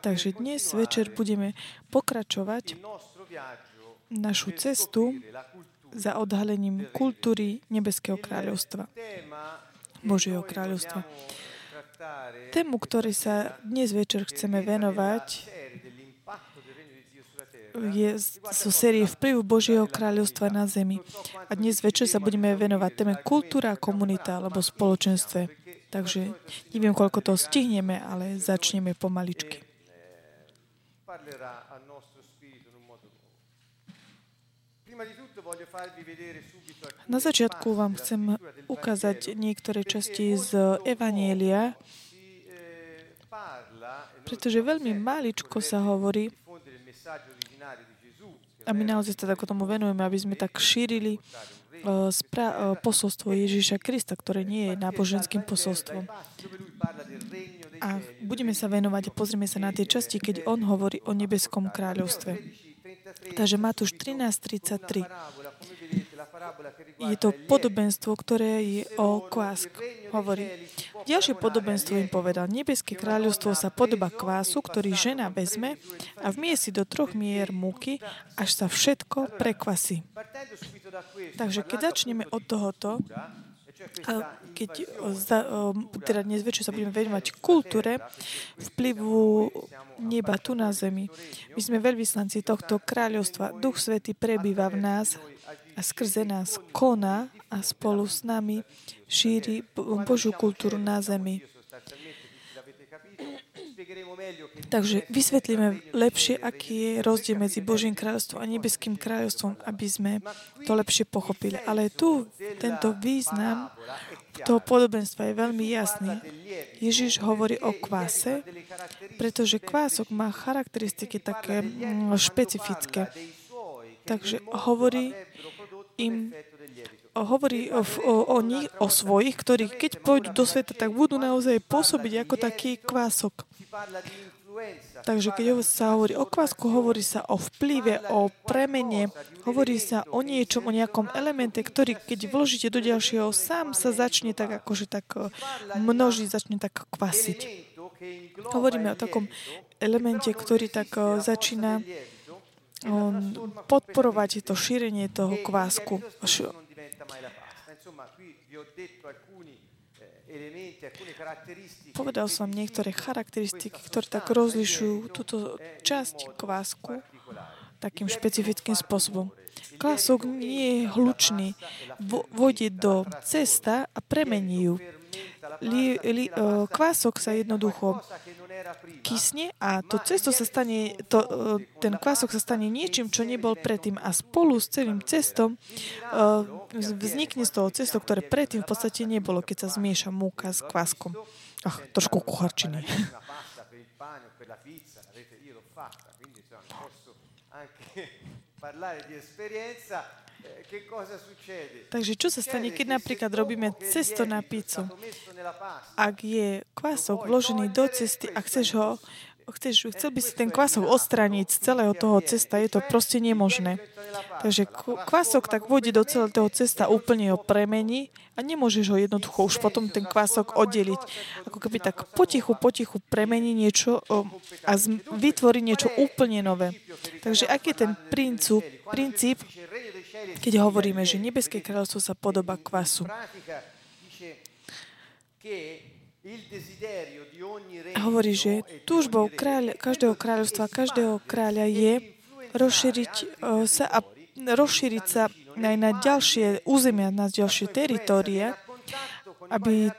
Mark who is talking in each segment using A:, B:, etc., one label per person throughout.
A: Takže dnes večer budeme pokračovať našu cestu za odhalením kultúry Nebeského kráľovstva, Božieho kráľovstva. Tému, ktorý sa dnes večer chceme venovať, je zo série Vplyv Božieho kráľovstva na zemi. A dnes večer sa budeme venovať téme kultúra, komunita alebo spoločenstve. Takže neviem, koľko toho stihneme, ale začneme pomaličky. Na začiatku vám chcem ukázať niektoré časti z Evanielia, pretože veľmi maličko sa hovorí a my naozaj sa tak tomu venujeme, aby sme tak šírili E, spra- e, posolstvo Ježíša Krista, ktoré nie je náboženským posolstvom. A budeme sa venovať a pozrieme sa na tie časti, keď on hovorí o nebeskom kráľovstve. Takže Matúš 13.33. Je to podobenstvo, ktoré je o kvásk. Hovorí, ďalšie podobenstvo im povedal, nebeské kráľovstvo sa podoba kvásu, ktorý žena vezme a vmiesi do troch mier múky, až sa všetko prekvasí. Takže keď začneme od tohoto, a keď teda dnes večer sa budeme venovať kultúre vplyvu neba tu na zemi. My sme veľvyslanci tohto kráľovstva. Duch Svety prebýva v nás a skrze nás koná a spolu s nami šíri Božiu kultúru na zemi. Takže vysvetlíme lepšie, aký je rozdiel medzi Božím kráľovstvom a nebeským kráľovstvom, aby sme to lepšie pochopili. Ale tu tento význam toho podobenstva je veľmi jasný. Ježiš hovorí o kváse, pretože kvások má charakteristiky také mm, špecifické. Takže hovorí im hovorí o, o, o nich, o svojich, ktorí keď pôjdu do sveta, tak budú naozaj pôsobiť ako taký kvások. Takže keď sa hovorí o kvásku, hovorí sa o vplyve, o premene, hovorí sa o niečom, o nejakom elemente, ktorý keď vložíte do ďalšieho, sám sa začne tak akože tak eh, množiť, začne tak kvasiť. Hovoríme o takom elemente, ktorý tak eh, začína podporovať to šírenie toho kvásku. Povedal som niektoré charakteristiky, ktoré tak rozlišujú túto časť kvásku takým špecifickým spôsobom. Kvások nie je hlučný. Vojde do cesta a premení ju. Li, li, kvások sa jednoducho kysne a to cesto sa stane, to, e, ten kvások sa stane niečím, čo nebol predtým a spolu s celým cestom uh, vznikne z toho cesto, ktoré predtým v podstate nebolo, keď sa zmieša múka s kváskom. Ach, trošku kucharčiny. parlare di esperienza Takže čo sa stane, keď napríklad robíme cesto na pizzu? Ak je kvások vložený do cesty a chceš ho chceš, chcel by si ten kvások odstrániť z celého toho cesta, je to proste nemožné. Takže kvások tak vodí do celého toho cesta, úplne ho premení a nemôžeš ho jednoducho už potom ten kvások oddeliť. Ako keby tak potichu, potichu premení niečo a vytvorí niečo úplne nové. Takže aký je ten princíp, princíp keď hovoríme, že nebeské kráľovstvo sa podoba kvasu. Hovorí, že túžbou kráľ, každého kráľovstva, každého kráľa je rozšíriť e, sa a rozšíriť sa aj na ďalšie územia, na ďalšie teritorie, aby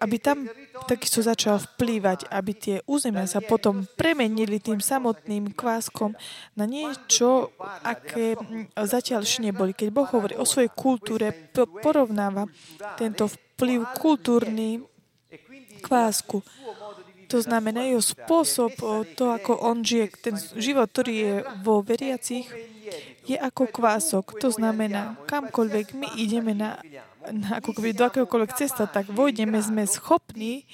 A: aby tam takisto začal vplývať, aby tie územia sa potom premenili tým samotným kváskom na niečo, aké zatiaľ ešte neboli. Keď Boh hovorí o svojej kultúre, porovnáva tento vplyv kultúrny kvásku. To znamená jeho spôsob, to, ako on žije, ten život, ktorý je vo veriacich, je ako kvások. To znamená, kamkoľvek my ideme na ako keby do akéhokoľvek cesta, tak vojdeme, sme schopní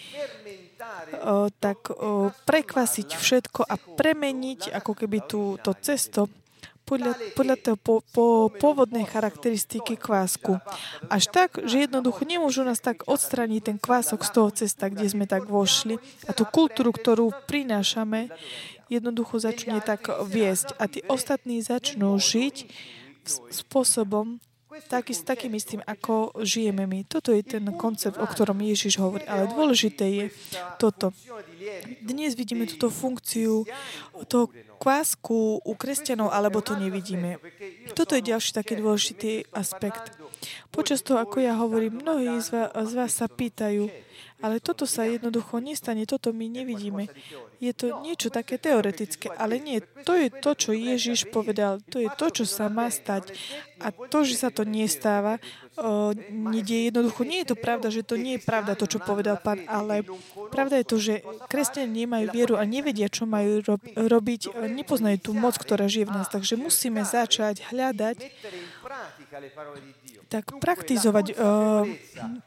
A: o, tak o, prekvasiť všetko a premeniť ako keby tú, to cesto podľa, podľa toho po, po, pôvodnej charakteristiky kvásku. Až tak, že jednoducho nemôžu nás tak odstraniť ten kvások z toho cesta, kde sme tak vošli a tú kultúru, ktorú prinášame, jednoducho začne tak viesť. A tí ostatní začnú žiť spôsobom, taký, s takým istým, ako žijeme my. Toto je ten koncept, o ktorom Ježiš hovorí. Ale dôležité je toto. Dnes vidíme túto funkciu toho kvásku u kresťanov, alebo to nevidíme. Toto je ďalší taký dôležitý aspekt. Počas toho, ako ja hovorím, mnohí z vás, z vás sa pýtajú, ale toto sa jednoducho nestane, toto my nevidíme. Je to niečo také teoretické, ale nie. To je to, čo Ježiš povedal. To je to, čo sa má stať. A to, že sa to nestáva, o, nedie jednoducho. Nie je to pravda, že to nie je pravda, to, čo povedal pán, ale pravda je to, že kresťania nemajú vieru a nevedia, čo majú robiť. Nepoznajú tú moc, ktorá žije v nás. Takže musíme začať hľadať tak praktizovať uh,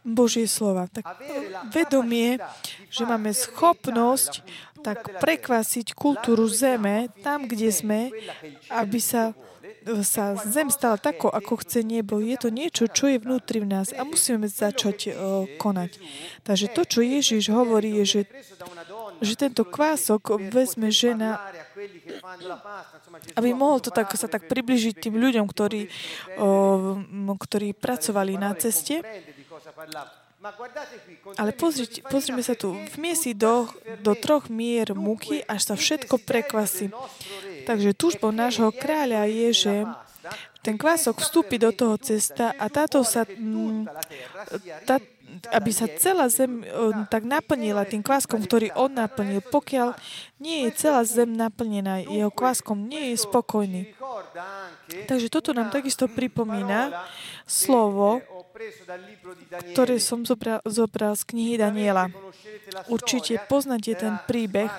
A: Božie slova. Tak vedomie, že máme schopnosť tak prekvasiť kultúru zeme tam, kde sme, aby sa sa zem stala tako, ako chce nebo. Je to niečo, čo je vnútri v nás a musíme začať uh, konať. Takže to, čo Ježiš hovorí, je, že, že tento kvások vezme žena aby mohol to tak, sa tak približiť tým ľuďom, ktorí, ktorí pracovali na ceste. Ale pozrite, pozrime sa tu. Vmiesi do, do troch mier múky, až sa všetko prekvasí. Takže túžbou nášho kráľa je, že ten kvások vstúpi do toho cesta a táto sa, tá, aby sa celá zem tak naplnila tým kváskom, ktorý on naplnil. Pokiaľ nie je celá zem naplnená jeho kváskom, nie je spokojný. Takže toto nám takisto pripomína slovo, ktoré som zobral, zobral z knihy Daniela. Určite poznáte ten príbeh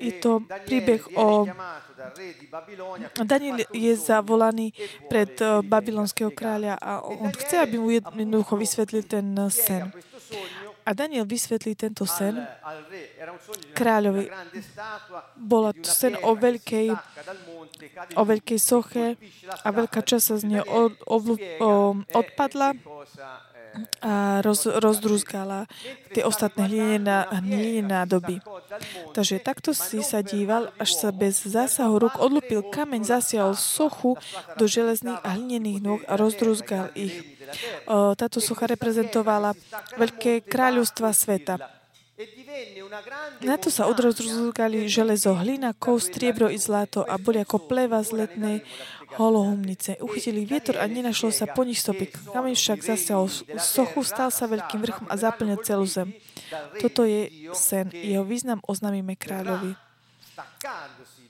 A: je to príbeh o... Daniel je zavolaný pred eh, babylonského kráľa a on chce, aby mu jednoducho vysvetlil ten eh, sen. A Daniel vysvetlí tento sen kráľovi. Bola to sen o veľkej, o veľkej soche a veľká časť sa z nej odpadla a roz, rozdruzgala tie ostatné hlinené nádoby. Takže takto si sa díval, až sa bez zásahu ruk odlúpil kameň, zasial sochu do železných a hlinených nôh a rozdruzgal ich. Táto socha reprezentovala veľké kráľovstva sveta. Na to sa odrozrúzgali železo, hlina, kov, striebro i zlato a boli ako pleva z letnej holohumnice. Uchytili vietor a nenašlo sa po nich stopy. Kameň však zasiahol sochu, stal sa veľkým vrchom a zaplnil celú zem. Toto je sen. Jeho význam oznámime kráľovi.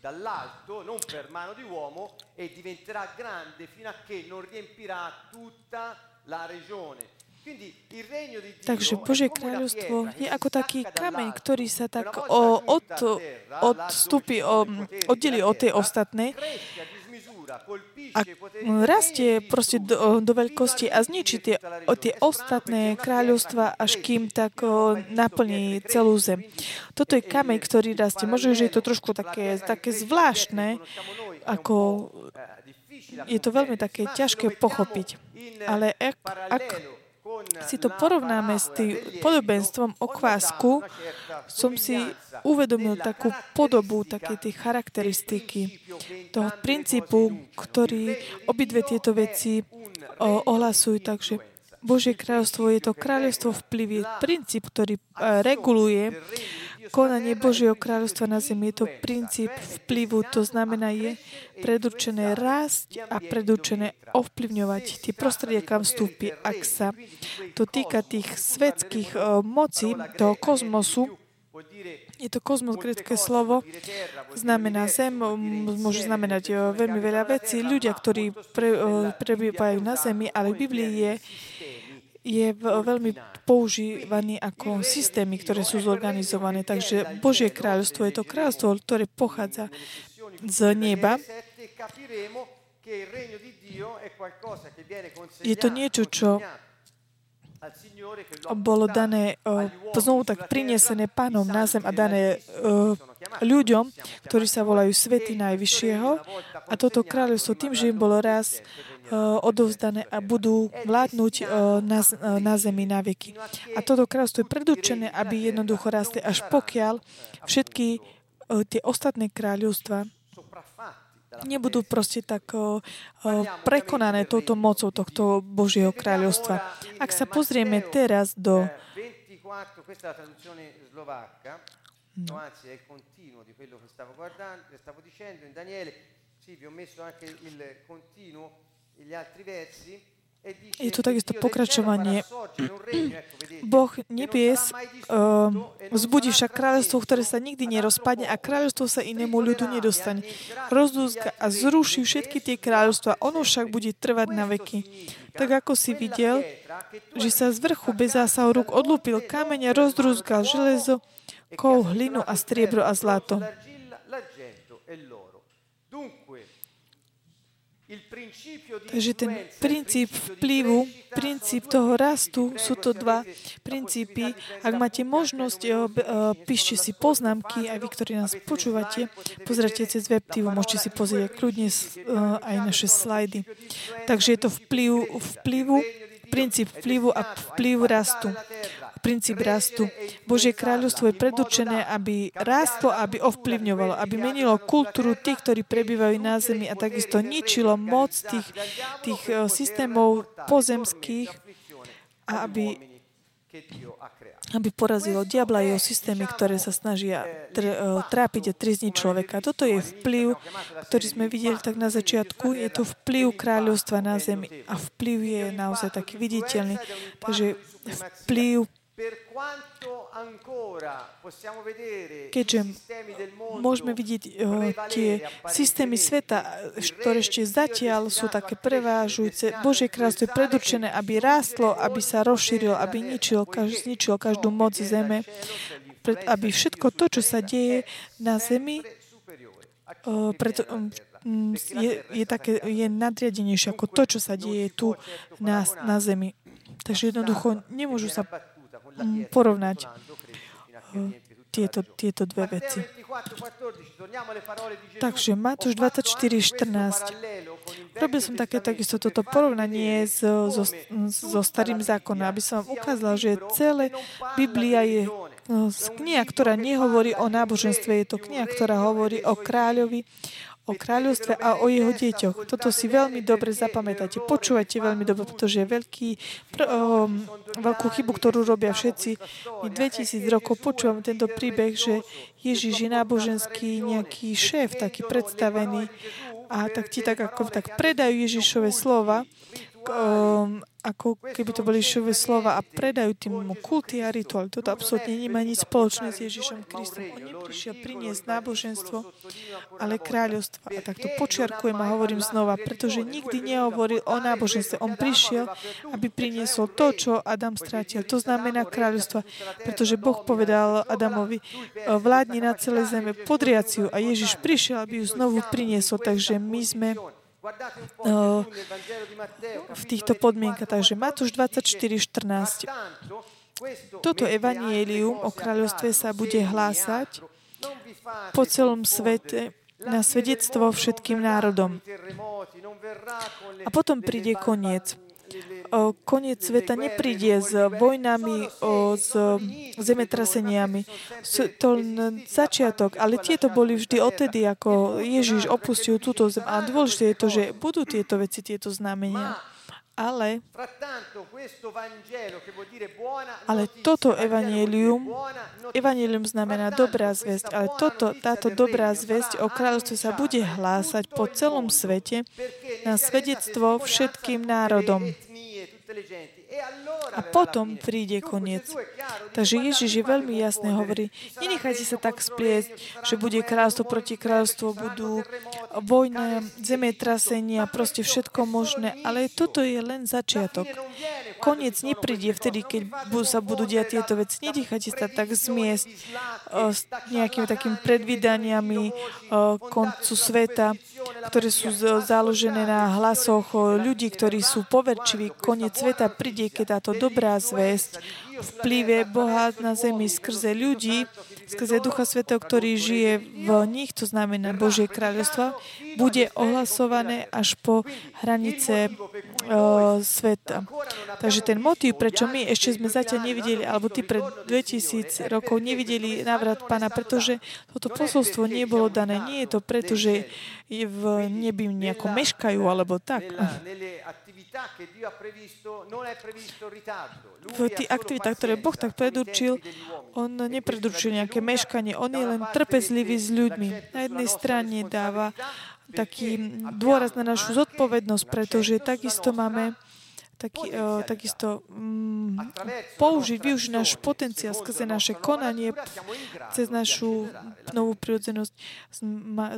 A: dall'alto, non per mano di uomo, e diventerà grande fino a che non riempirà tutta la regione. Takže Božie kráľovstvo je ako taký kameň, ktorý sa tak o, od, odstúpi, o, oddelí od tej ostatnej a rastie proste do, do veľkosti a zničí tie, tie ostatné kráľovstva, až kým tak o, naplní celú zem. Toto je kameň, ktorý rastie. Možno, že je to trošku také, také zvláštne, ako je to veľmi také ťažké pochopiť. Ale ak, ak si to porovnáme s tým podobenstvom o kvásku, som si uvedomil takú podobu, také tie charakteristiky toho princípu, ktorý obidve tieto veci ohlasujú. Takže Božie kráľovstvo je to kráľovstvo vplyvy, princíp, ktorý reguluje konanie Božieho kráľovstva na zemi. Je to princíp vplyvu, to znamená je predurčené rásť a predurčené ovplyvňovať tie prostredie, kam vstúpi. Ak sa to týka tých svetských uh, mocí, toho kozmosu, je to kozmos, grecké slovo, znamená zem, môže znamenať veľmi veľa vecí. Ľudia, ktorí pre, prebývajú na zemi, ale v Biblii je je veľmi používaný ako systémy, ktoré sú zorganizované. Takže Božie kráľovstvo je to kráľovstvo, ktoré pochádza z neba. Je to niečo, čo bolo dané, znovu tak prinesené pánom na zem a dané ľuďom, ktorí sa volajú Svety Najvyššieho a toto kráľovstvo tým, že im bolo raz uh, odovzdané a budú vládnuť uh, na, uh, na zemi na veky. A toto kráľovstvo je predurčené, aby jednoducho rastli až pokiaľ všetky tie ostatné kráľovstva nebudú proste tak prekonané touto mocou tohto Božieho kráľovstva. Ak sa pozrieme teraz do No, anzi è il continuo di quello che stavo guardando, che stavo dicendo in Daniele. Sì, vi ho messo anche il continuo, gli altri versi. Je tu takisto pokračovanie. Boh nebies uh, vzbudí však kráľovstvo, ktoré sa nikdy nerozpadne a kráľovstvo sa inému ľudu nedostane. Rozdúzka a zruší všetky tie kráľovstva. Ono však bude trvať na veky. Tak ako si videl, že sa z vrchu bez zásahu rúk odlúpil kameň a rozdrúzgal železo, kov, hlinu a striebro a zlato. Takže ten princíp vplyvu, princíp toho rastu, sú to dva princípy. Ak máte možnosť, eh, eh, píšte si poznámky, aj vy, ktorí nás počúvate, pozrite cez WebTV, môžete si pozrieť kľudne eh, aj naše slajdy. Takže je to vplyv, vplyvu, princíp vplyvu a vplyvu rastu princíp rastu. Božie kráľovstvo je predurčené, aby rástlo, aby ovplyvňovalo, aby menilo kultúru tých, ktorí prebývajú na zemi a takisto ničilo moc tých, tých eh, systémov pozemských aby aby porazilo diabla jeho systémy, ktoré sa snažia tr- eh, trápiť a trizniť človeka. Toto je vplyv, ktorý sme videli tak na začiatku. Je to vplyv kráľovstva na zemi a vplyv je naozaj taký viditeľný. Takže vplyv Keďže môžeme vidieť tie systémy sveta, ktoré ešte zatiaľ sú také prevážujúce, Božie kráľstvo je predurčené, aby rástlo, aby sa rozšírilo, aby ničilo, kaž, zničilo každú moc zeme, pred, aby všetko to, čo sa deje na zemi, preto, um, je, je, také, je nadriadenejšie ako to, čo sa deje tu na, na zemi. Takže jednoducho nemôžu sa porovnať tieto, tieto dve veci. Takže Matúš 24.14. Robil som také takisto toto porovnanie so, so, so starým zákonom, aby som vám ukázal, že celé Biblia je kniha, ktorá nehovorí o náboženstve, je to kniha, ktorá hovorí o kráľovi, o kráľovstve a o jeho deťoch. Toto si veľmi dobre zapamätáte. Počúvajte veľmi dobre, pretože je veľký, pr- o, veľkú chybu, ktorú robia všetci. My 2000 rokov počúvame tento príbeh, že Ježiš je náboženský nejaký šéf, taký predstavený a tak ti tak ako tak predajú Ježišové slova um, ako keby to boli šové slova a predajú tým kulty a rituály. Toto absolútne nemá nič spoločné s Ježišom Kristom. On neprišiel priniesť náboženstvo, ale kráľovstvo. A takto počiarkujem a hovorím znova, pretože nikdy nehovoril o náboženstve. On prišiel, aby priniesol to, čo Adam strátil. To znamená kráľovstva, pretože Boh povedal Adamovi, vládni na celej zeme podriaciu a Ježiš prišiel, aby ju znovu priniesol. Takže my sme v týchto podmienkach. Takže Matúš 24.14. Toto evanielium o kráľovstve sa bude hlásať po celom svete na svedectvo všetkým národom. A potom príde koniec koniec sveta nepríde s vojnami, s zemetraseniami. To len začiatok, ale tieto boli vždy odtedy, ako Ježiš opustil túto zem. A dôležité je to, že budú tieto veci, tieto znamenia. Ale, ale toto evanielium, evanielium znamená dobrá zväzť, ale toto, táto dobrá zväzť o kráľovstve sa bude hlásať po celom svete na svedectvo všetkým národom. intelligenti. E allora A potom príde koniec. Takže Ježiš je veľmi jasne hovorí, nenechajte sa tak spliesť, že bude kráľstvo proti kráľstvu, budú vojna, zemetrasenia, proste všetko možné, ale toto je len začiatok. Koniec nepríde vtedy, keď sa budú diať tieto veci. Nenechajte sa tak zmiesť s nejakými takými predvídaniami koncu sveta ktoré sú založené na hlasoch ľudí, ktorí sú poverčiví. Koniec sveta príde, keď táto dobrá zväzť vplyve Boha na zemi skrze ľudí, skrze Ducha Svetého, ktorý žije v nich, to znamená Božie kráľovstvo, bude ohlasované až po hranice uh, sveta. Takže ten motív, prečo my ešte sme zatiaľ nevideli, alebo ty pred 2000 rokov nevideli návrat pána, pretože toto posolstvo nebolo dané. Nie je to preto, že v nebi nejako meškajú, alebo tak. V tých aktivitách, ktoré Boh tak predurčil, On nepredurčil nejaké meškanie. On je len trpezlivý s ľuďmi. Na jednej strane dáva taký dôraz na našu zodpovednosť, pretože takisto máme taký, uh, takisto um, použiť, využiť náš potenciál skrze naše konanie, cez našu novú prirodzenosť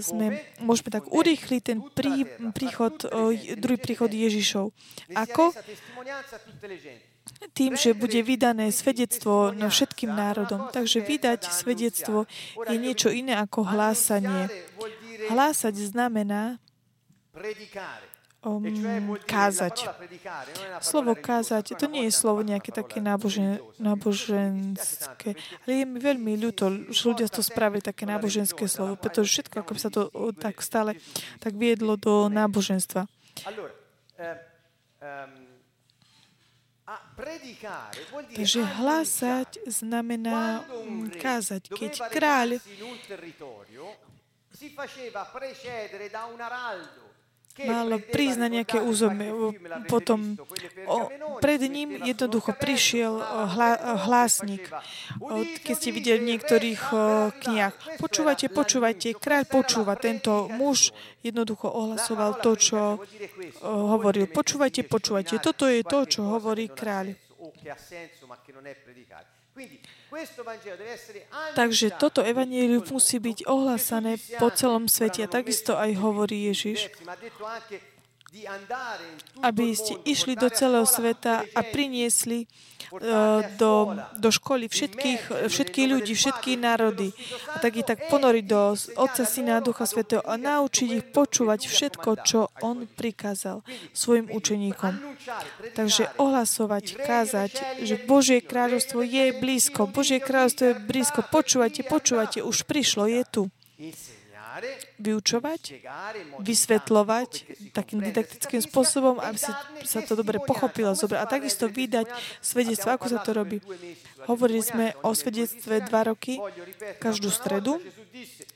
A: sme, môžeme tak urýchliť ten prí, príchod, uh, druhý príchod Ježišov. Ako? Tým, že bude vydané svedectvo na všetkým národom. Takže vydať svedectvo je niečo iné ako hlásanie. Hlásať znamená um, kázať. Slovo kázať, to nie je slovo nejaké také nábožen, náboženské, ale je mi veľmi ľúto, že ľudia to spravili také náboženské slovo, pretože všetko, ako sa to tak stále tak viedlo do náboženstva. Takže hlásať znamená kázať. Keď kráľ malo prísť na nejaké územie. Potom o, pred ním jednoducho prišiel hla, hlásnik. Keď ste videli v niektorých knihách. Počúvajte, počúvajte. Kráľ počúva. Tento muž jednoducho ohlasoval to, čo hovoril. Počúvajte, počúvajte. Toto je to, čo hovorí kráľ. Takže toto evanílium musí byť ohlasané po celom svete. A takisto aj hovorí Ježiš, aby ste išli do celého sveta a priniesli uh, do, do školy všetkých, všetkých ľudí, všetky národy. A tak ich tak ponoriť do Otca, Syna a Ducha Svetého a naučiť ich počúvať všetko, čo On prikázal svojim učeníkom. Takže ohlasovať, kázať, že Božie kráľovstvo je blízko. Božie kráľovstvo je blízko. Počúvajte, počúvajte, už prišlo, je tu vyučovať, vysvetľovať takým didaktickým spôsobom, aby sa, sa to dobre pochopilo. A takisto vydať svedectvo, ako sa to robí. Hovorili sme o svedectve dva roky, každú stredu.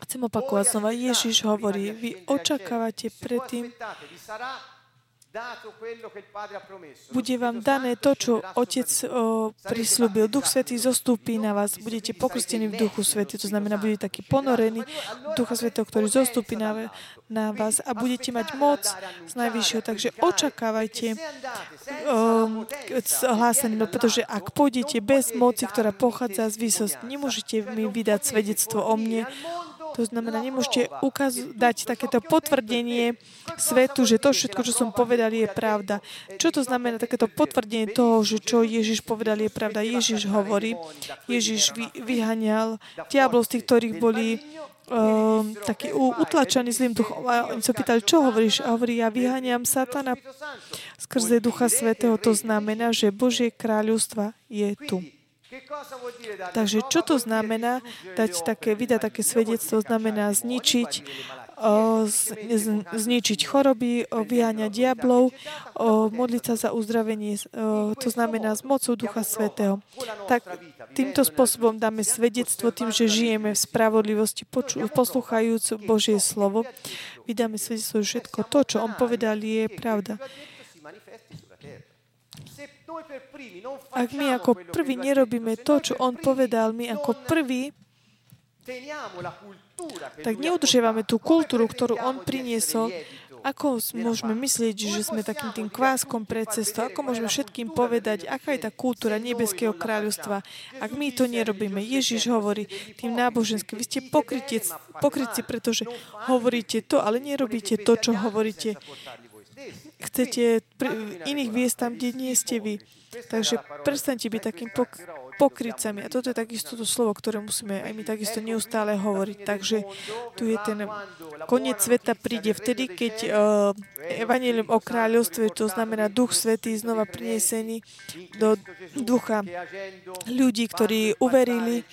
A: Chcem opakovať znova. Ježiš hovorí, vy očakávate predtým, bude vám dané to, čo Otec o, prislúbil. Duch Svetý zostúpi na vás. Budete pokrstení v Duchu Svetý. To znamená, budete taký ponorení. Ducha Svetého, ktorý zostúpi na, na vás a budete mať moc z Najvyššieho. Takže očakávajte um, hlásanie, no, pretože ak pôjdete bez moci, ktorá pochádza z výsosti, nemôžete mi vydať svedectvo o mne, to znamená, nemôžete ukaz- dať takéto potvrdenie svetu, že to všetko, čo som povedal, je pravda. Čo to znamená takéto potvrdenie toho, že čo Ježiš povedal, je pravda? Ježiš hovorí, Ježiš vy, vyhanial diablov z tých, ktorých boli um, takí utlačaní zlým duchom. A oni sa pýtali, čo hovoríš? A hovorí, ja vyháňam satana skrze Ducha Svetého. To znamená, že Božie kráľovstva je tu. Takže čo to znamená dať také, vydať také svedectvo? Znamená zničiť, z, z, zničiť choroby, vyháňať diablov, modliť sa za uzdravenie. To znamená s mocou Ducha Svetého. Tak týmto spôsobom dáme svedectvo tým, že žijeme v spravodlivosti, posluchajúc Božie slovo. Vydáme svedectvo, že všetko to, čo On povedal, je pravda. Ak my ako prví nerobíme to, čo on povedal, my ako prví, tak neudržiavame tú kultúru, ktorú on priniesol. Ako môžeme myslieť, že sme takým tým kváskom pre cestu? Ako môžeme všetkým povedať, aká je tá kultúra nebeského kráľovstva? Ak my to nerobíme, Ježiš hovorí tým náboženským, vy ste pokrytci, pretože hovoríte to, ale nerobíte to, čo hovoríte chcete iných viesť tam, kde nie ste vy. Takže prestaňte byť takým pok-
B: pokrycami. A toto je takisto to slovo, ktoré musíme aj my takisto neustále hovoriť. Takže tu je ten koniec sveta príde vtedy, keď uh, evanelium o kráľovstve, to znamená Duch Svetý, znova prinesený do ducha ľudí, ktorí uverili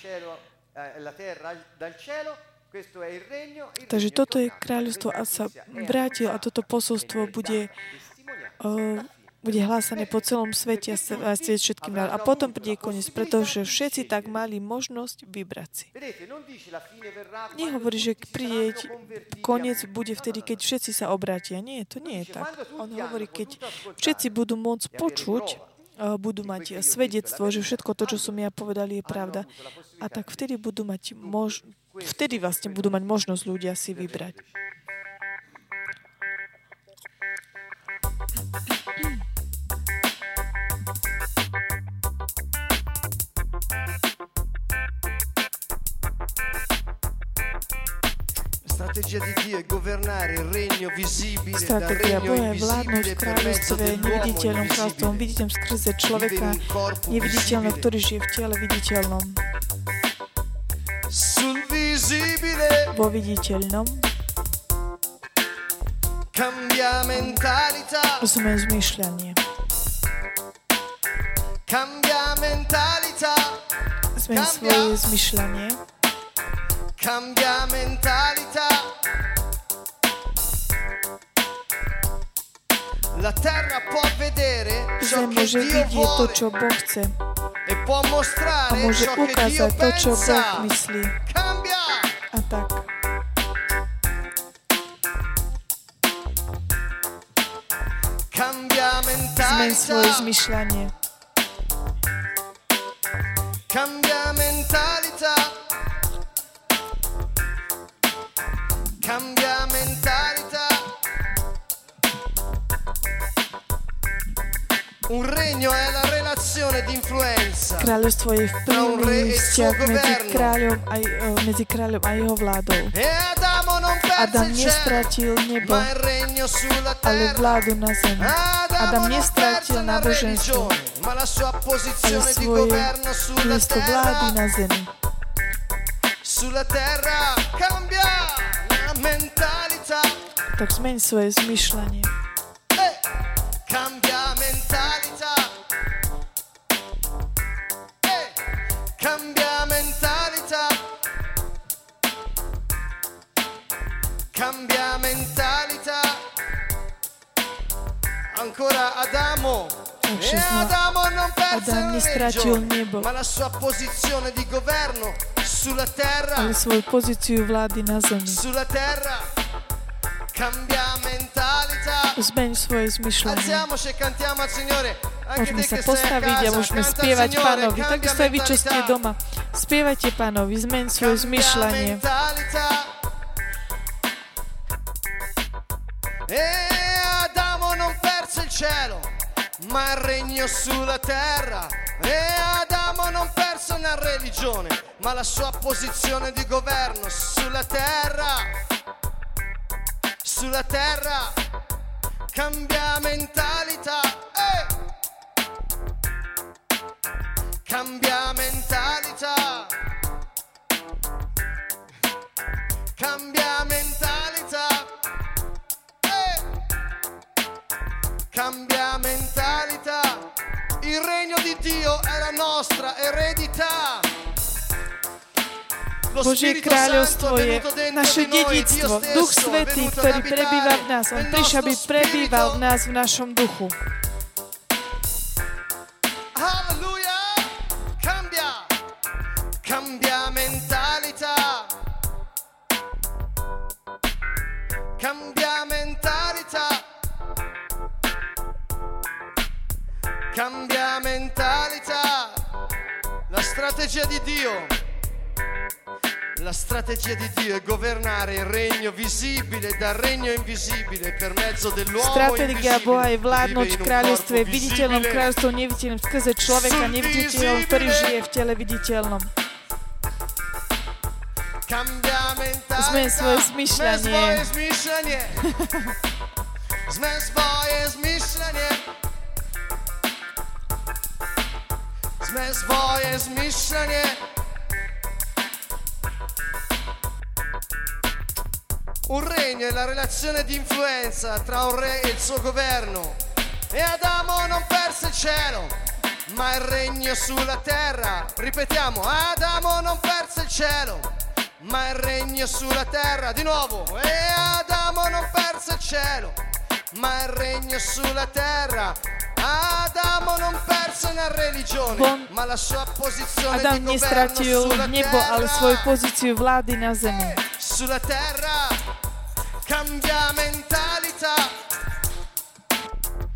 B: Takže toto je kráľovstvo a sa vrátil a toto posolstvo bude, uh, bude hlásané po celom svete a svet všetkým A potom príde koniec, pretože všetci tak mali možnosť vybrať si. Nehovorí, že príde koniec bude vtedy, keď všetci sa obrátia. Nie, to nie je tak. On hovorí, keď všetci budú môcť počuť, budú mať svedectvo, že všetko to, čo som ja povedal, je pravda. A tak vtedy budú mať možnosť Vtedy vlastne budú mať možnosť ľudia si vybrať. Strategia Boha je vládnuť v kráľovstve neviditeľnom kráľovstvom, viditeľom skrze človeka neviditeľného, ktorý žije v tele viditeľnom. Vo viditeľnom. Zmen zmyšľanie. Zmen svoje zmyšľanie. Zem môže vidieť to, čo Boh chce. A môže ukázať to, čo Boh myslí. A tak. Zmeň svoje zmyšľanie. Cambia mentalità. Cambia mentalità. Un regno è la relazione di influenza Kráľovstvo je vplyvný vzťah medzi kráľom, a, medzi kráľom a jeho vládou. Adam nestratil nebo, ale vládu na zemi. Adam nestratil náboženstvo, ale svoje miesto vlády na zemi. Tak zmeň svoje zmyšľanie. cambia mentalità. Ancora Adamo. E Adamo non perse Adam il regno, ma la sua posizione di governo sulla terra. Ale svoju pozíciu vlády na zemi. Sulla terra. Cambia mentalità. Zmeň svoje zmyšľanie. Alziamoci e cantiamo al Signore. Môžeme sa postaviť a môžeme spievať pánovi. Takisto aj vy, čo ste doma. Spievajte pánovi, zmeň svoje zmyšľanie. E Adamo non perse il cielo, ma il regno sulla terra. E Adamo non perse una religione, ma la sua posizione di governo sulla terra. Sulla terra cambia mentalità. Eh! Cambia mentalità. Cambia mentalità. cambia mentalità. Il regno di Dio è la nostra eredità. Božie kráľovstvo je naše dedictvo, Duch Svetý, ktorý prebýva v nás. On prišiel, aby prebýval v nás, v našom duchu. Halleluja! Cambia! Cambia mentalità! Cambia mentalità! Cambia mentalità. La strategia di Dio. La strategia di Dio è governare il regno visibile dal regno invisibile per mezzo dell'uomo Stratégia Boha je vládnuť v kráľovstve viditeľnom kráľovstvom neviditeľnom skrze človeka neviditeľnom, ktorý žije v tele viditeľnom. Zmeň svoje zmyšľanie. Zmeň svoje zmyšľanie. Sme svoje zmyšľanie Un regno è la relazione di influenza tra un re e il suo governo. E Adamo non perse il cielo, ma il regno sulla terra. Ripetiamo, Adamo non perse il cielo, ma il regno sulla terra. Di nuovo, e Adamo non perse il cielo, ma il regno sulla terra. Adamo non perse una religione,
A: Bon.
B: ma la sua posizione
A: Adam
B: di governo
A: nestratil
B: sulla
A: nebo, ale
B: terra.
A: svoju pozíciu vlády na zemi.
B: sulla terra cambia mentalità.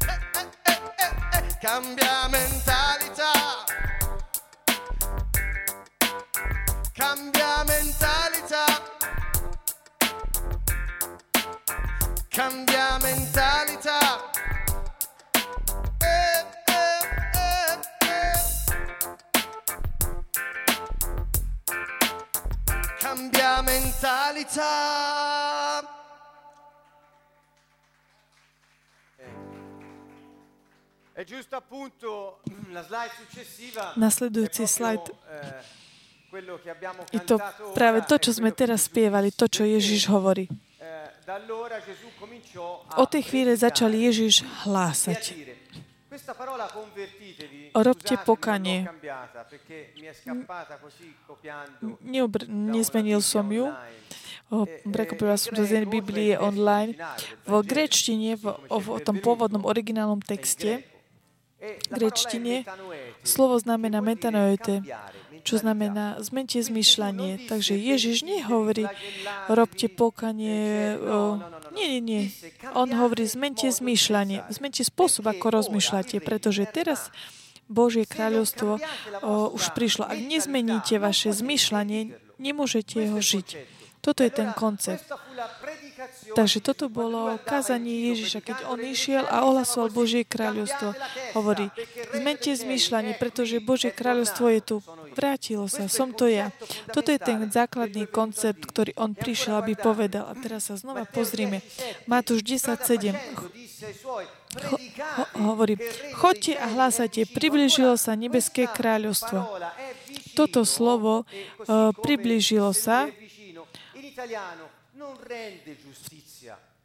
B: Eh, eh, eh, eh, eh, cambia mentalità. Cambia mentalità. Cambia mentalità. Eh, cambia mentalità.
A: Nasledujúci
C: abbiamo
A: Je to práve to, čo sme teraz spievali, to, čo Ježiš hovorí.
C: eh,
A: Od tej chvíle začal Ježiš
C: e
A: hlásať. Robte pokanie.
C: una
A: nezmenil som ju. O, Prekopila som to z Biblie online. V gréčtine, v, o, v tom pôvodnom originálnom texte,
C: E
A: v gréčtine, slovo znamená metanoete, čo znamená zmente zmýšľanie. Takže Ježiš nehovorí, robte pokanie. O, nie, nie, nie. On hovorí, zmente zmýšľanie. Zmente spôsob, ako rozmýšľate, pretože teraz Božie kráľovstvo o, už prišlo. Ak nezmeníte vaše zmýšľanie, nemôžete ho žiť. Toto je ten koncept. Takže toto bolo kázanie Ježiša, keď on išiel a ohlasoval Božie kráľovstvo. Hovorí, zmente zmýšľanie, pretože Božie kráľovstvo je tu. Vrátilo sa, som to ja. Toto je ten základný koncept, ktorý on prišiel, aby povedal. A teraz sa znova pozrime. Matúš 10.7. Ho, ho, hovorí, chodte a hlásajte, približilo sa nebeské kráľovstvo. Toto slovo uh, priblížilo sa.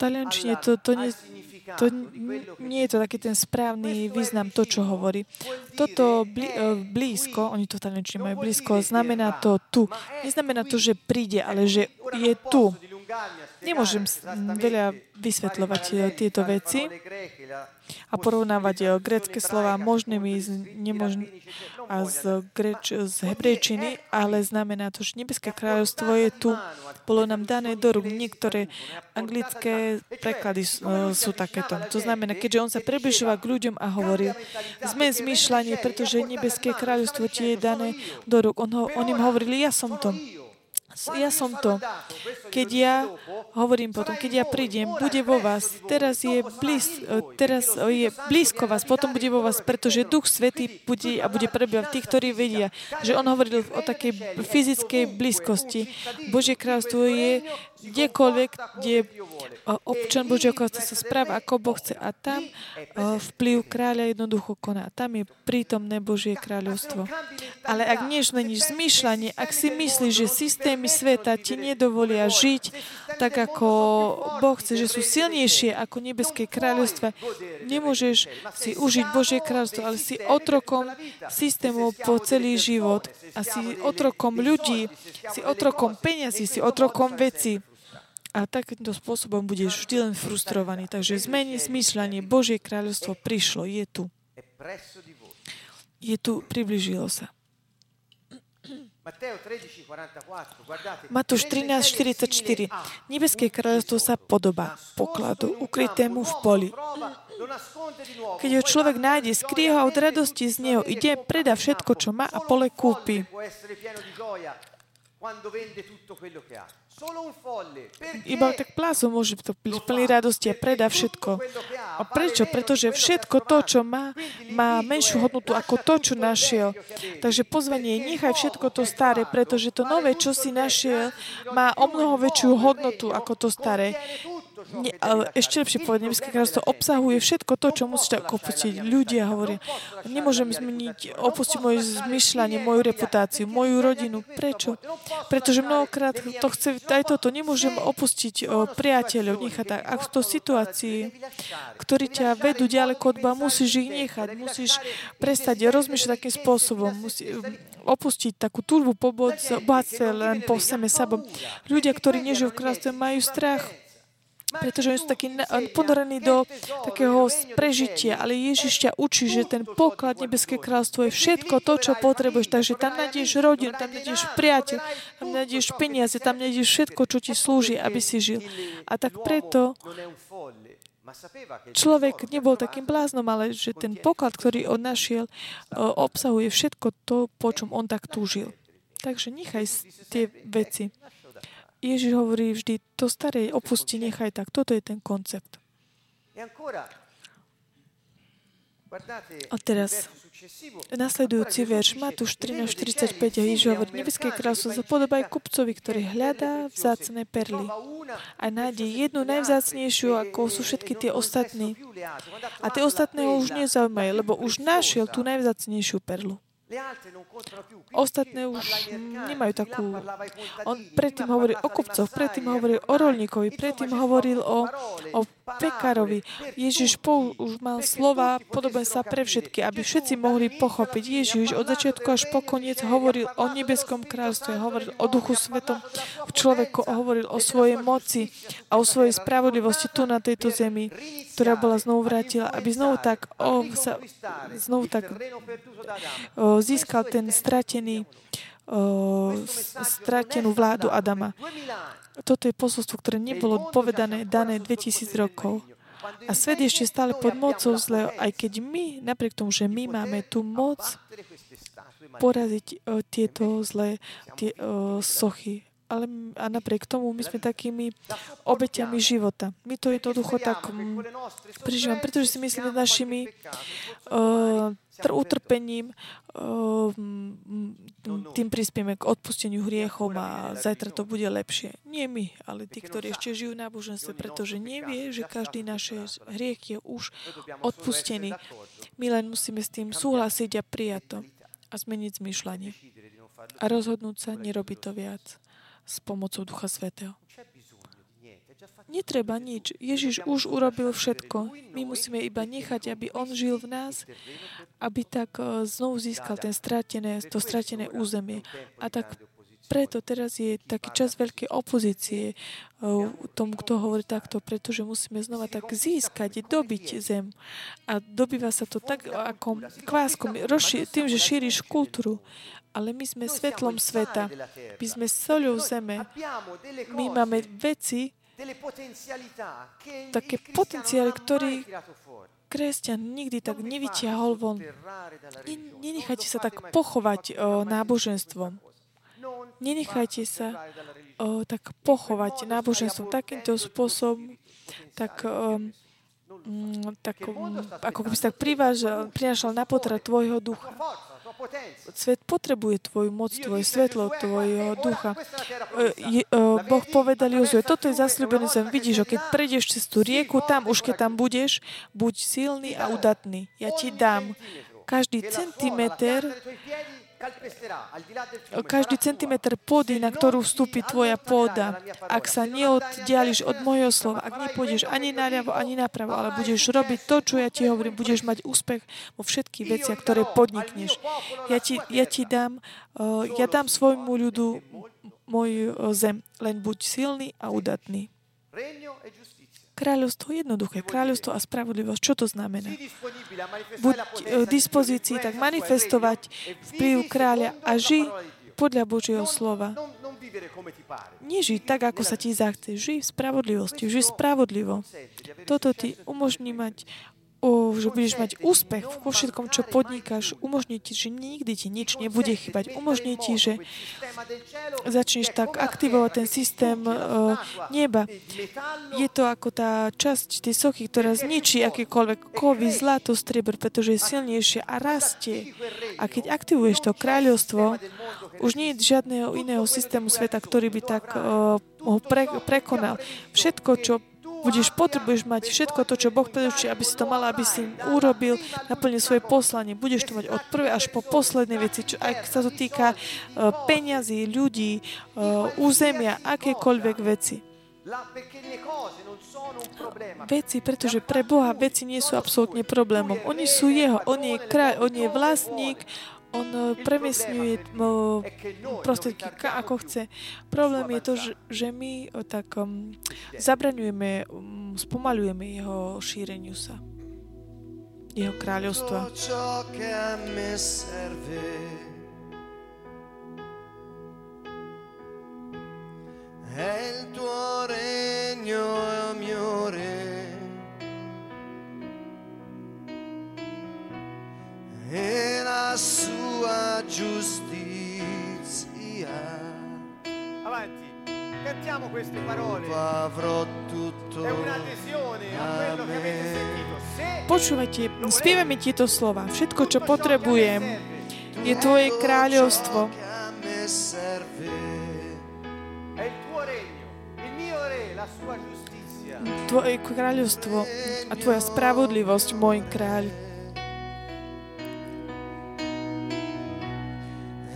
A: Taliančine to, to, nie, to nie je to taký ten správny význam, to, čo hovorí. Toto uh, blízko, oni to v taliančine majú blízko, znamená to tu. Neznamená to, že príde, ale že je tu. Nemôžem veľa vysvetľovať eh, tieto veci a porovnávať eh, grecké slova možnými s nemožnými a z, greč, z hebrejčiny, ale znamená to, že nebeské kráľovstvo je tu. Bolo nám dané do rúk. Niektoré anglické preklady s- eh, sú takéto. To znamená, keďže on sa približoval k ľuďom a hovoril, sme zmýšľanie, pretože nebeské kráľovstvo ti je dané do rúk. On, ho, on im hovoril, ja som to. Ja som to. Keď ja hovorím potom, keď ja prídem, bude vo vás. Teraz je, blíz, teraz je blízko vás, potom bude vo vás, pretože Duch Svetý bude a bude prebývať tých, ktorí vedia. Že on hovoril o takej fyzickej blízkosti. Božie kráľstvo je kdekoľvek, kde občan Božieho kráľstva sa správa, ako Boh chce. A tam vplyv kráľa jednoducho koná. Tam je prítomné Božie kráľovstvo. Ale ak nezmeníš zmýšľanie, ak si myslíš, že systémy sveta ti nedovolia žiť tak, ako Boh chce, že sú silnejšie ako nebeské kráľovstva, nemôžeš si užiť Božie kráľovstvo, ale si otrokom systémov po celý život. A si otrokom ľudí, si otrokom peniazy, si otrokom veci. A takýmto spôsobom budeš vždy len frustrovaný. Takže zmeni zmýšľanie. Božie kráľovstvo prišlo, je tu. Je tu, približilo sa. Matúš 13.44. Nebeské kráľovstvo sa podobá pokladu ukrytému v poli. Keď ho človek nájde, skrie ho od radosti z neho ide, predá všetko, čo má a pole kúpi. Iba tak plázom môže to byť plný radosti a predá všetko. A prečo? Pretože všetko to, čo má, má menšiu hodnotu ako to, čo našiel. Takže pozvanie je, nechaj všetko to staré, pretože to nové, čo si našiel, má o mnoho väčšiu hodnotu ako to staré. Ešte lepšie povedať, nebeské kráľovstvo obsahuje všetko to, čo musíš tak opustiť. Ľudia hovoria, nemôžem zmeniť, opustiť moje zmyšľanie, moju reputáciu, moju rodinu. Prečo? Pretože mnohokrát to chce, aj toto, nemôžem opustiť priateľov, nechať tak. Ak to situácii, ktorí ťa vedú ďaleko od Boha, musíš ich nechať, musíš prestať rozmýšľať takým spôsobom, musí, opustiť takú túžbu po bohatstve len po seme sebom. Ľudia, ktorí nežijú v kráľstve, majú strach pretože oni sú takí ponorení do takého prežitia. Ale Ježiš ťa učí, že ten poklad Nebeské kráľstvo je všetko to, čo potrebuješ. Takže tam nájdeš rodinu, tam nájdeš priateľ, tam nájdeš peniaze, tam nájdeš všetko, čo ti slúži, aby si žil. A tak preto človek nebol takým bláznom, ale že ten poklad, ktorý on našiel, obsahuje všetko to, po čom on tak túžil. Takže nechaj tie veci. Ježiš hovorí vždy, to staré opusti, nechaj tak. Toto je ten koncept. A teraz nasledujúci verš Matúš 13.45 a Ježiš hovorí, nebeské kráľstvo zapodobaj kupcovi, ktorý hľadá vzácne perly a nájde jednu najvzácnejšiu, ako sú všetky tie ostatní. A tie ostatné ho už nezaujímajú, lebo už našiel tú najvzácnejšiu perlu. Ostatné už nemajú takú... On predtým hovoril o kupcoch, predtým hovoril o rolníkovi, predtým hovoril o, o pekárovi. Ježiš už mal slova podobné sa pre všetky, aby všetci mohli pochopiť. Ježiš od začiatku až po koniec hovoril o nebeskom kráľstve, hovoril o duchu svetom. v človeku, hovoril o svojej moci a o svojej spravodlivosti tu na tejto zemi, ktorá bola znovu vrátila, aby znovu tak, o, sa, znovu tak o, získal ten stratený, o, stratenú vládu Adama. Toto je posolstvo, ktoré nebolo povedané, dané 2000 rokov. A svet je ešte stále pod mocou zle, aj keď my, napriek tomu, že my máme tú moc poraziť o, tieto zlé tie, o, sochy ale a napriek tomu my sme takými obeťami života. My to jednoducho tak prežívame, pretože si myslíme našimi uh, utrpením uh, tým prispieme k odpusteniu hriechom a zajtra to bude lepšie. Nie my, ale tí, ktorí ešte žijú na boženstve, pretože nevie, že každý náš hriech je už odpustený. My len musíme s tým súhlasiť a prijať to a zmeniť zmýšľanie a rozhodnúť sa nerobiť to viac s pomocou Ducha Svetého. Netreba nič. Ježiš už urobil všetko. My musíme iba nechať, aby On žil v nás, aby tak e, znovu získal ten stratené, to stratené územie. A tak preto teraz je taký čas veľkej opozície e, tomu, kto hovorí takto, pretože musíme znova tak získať, dobiť zem. A dobýva sa to tak ako kváskom, tým, že šíriš kultúru ale my sme svetlom sveta. My sme soľou zeme. My máme veci, také potenciály, ktorý kresťan nikdy tak nevytiahol von. Nenechajte sa tak pochovať o, náboženstvom. Nenechajte sa o, tak pochovať náboženstvom takýmto spôsobom, tak, o, mm, tak, ako keby si tak prinášal na potra tvojho ducha. Svet potrebuje tvoju moc, tvoje svetlo, tvojho ducha. Boh povedal Jozue, toto je zasľúbený zem. Vidíš, keď prejdeš cez tú rieku, tam už keď tam budeš, buď silný a udatný. Ja ti dám každý centimeter každý centimetr pôdy, na ktorú vstúpi tvoja pôda, ak sa neoddiališ od mojho slova, ak nepôjdeš ani naľavo, ani napravo, ale budeš robiť to, čo ja ti hovorím, budeš mať úspech vo všetkých veciach, ktoré podnikneš. Ja ti, ja ti dám, uh, ja dám svojmu ľudu môj uh, zem, len buď silný a udatný. Kráľovstvo je jednoduché. Kráľovstvo a spravodlivosť. Čo to znamená? Buď v dispozícii tak manifestovať vplyv kráľa a ži podľa Božieho slova. Nežij tak, ako sa ti zachce. Žij v spravodlivosti. Žij spravodlivo. Toto ti umožní mať o, že budeš mať úspech vo všetkom, čo podnikáš, umožní ti, že nikdy ti nič nebude chýbať. Umožní ti, že začneš tak aktivovať ten systém uh, neba. Je to ako tá časť tej sochy, ktorá zničí akýkoľvek kovy, zlato, striebr, pretože je silnejšie a rastie. A keď aktivuješ to kráľovstvo, už nie je žiadneho iného systému sveta, ktorý by tak uh, ho pre, prekonal. Všetko, čo budeš, potrebuješ mať všetko to, čo Boh predurčí, aby si to mal, aby si urobil, naplnil svoje poslanie. Budeš to mať od prvej až po poslednej veci, čo aj sa to týka uh, peňazí, ľudí, uh, územia, akékoľvek veci. Veci, pretože pre Boha veci nie sú absolútne problémom. Oni sú Jeho, On je kraj, On je vlastník, on eh, premiesňuje prostriedky ako chce. Problém je to, že my eh, tak um, zabraňujeme, um, spomalujeme jeho šíreniu sa, jeho kráľovstva. È il tuo regno, mio re. E la sua giustizia.
C: Avanti, cantiamo queste parole.
B: Avrò tutto.
C: È un'adesione a quello che avete sentito. Se
A: Počúvajte, spievame tieto slova. Všetko, čo potrebujem, je Tvoje kráľovstvo.
C: È il tuo regno, il mio re, la sua giustizia.
A: Tvoje kráľovstvo a Tvoja spravodlivosť, môj kráľ.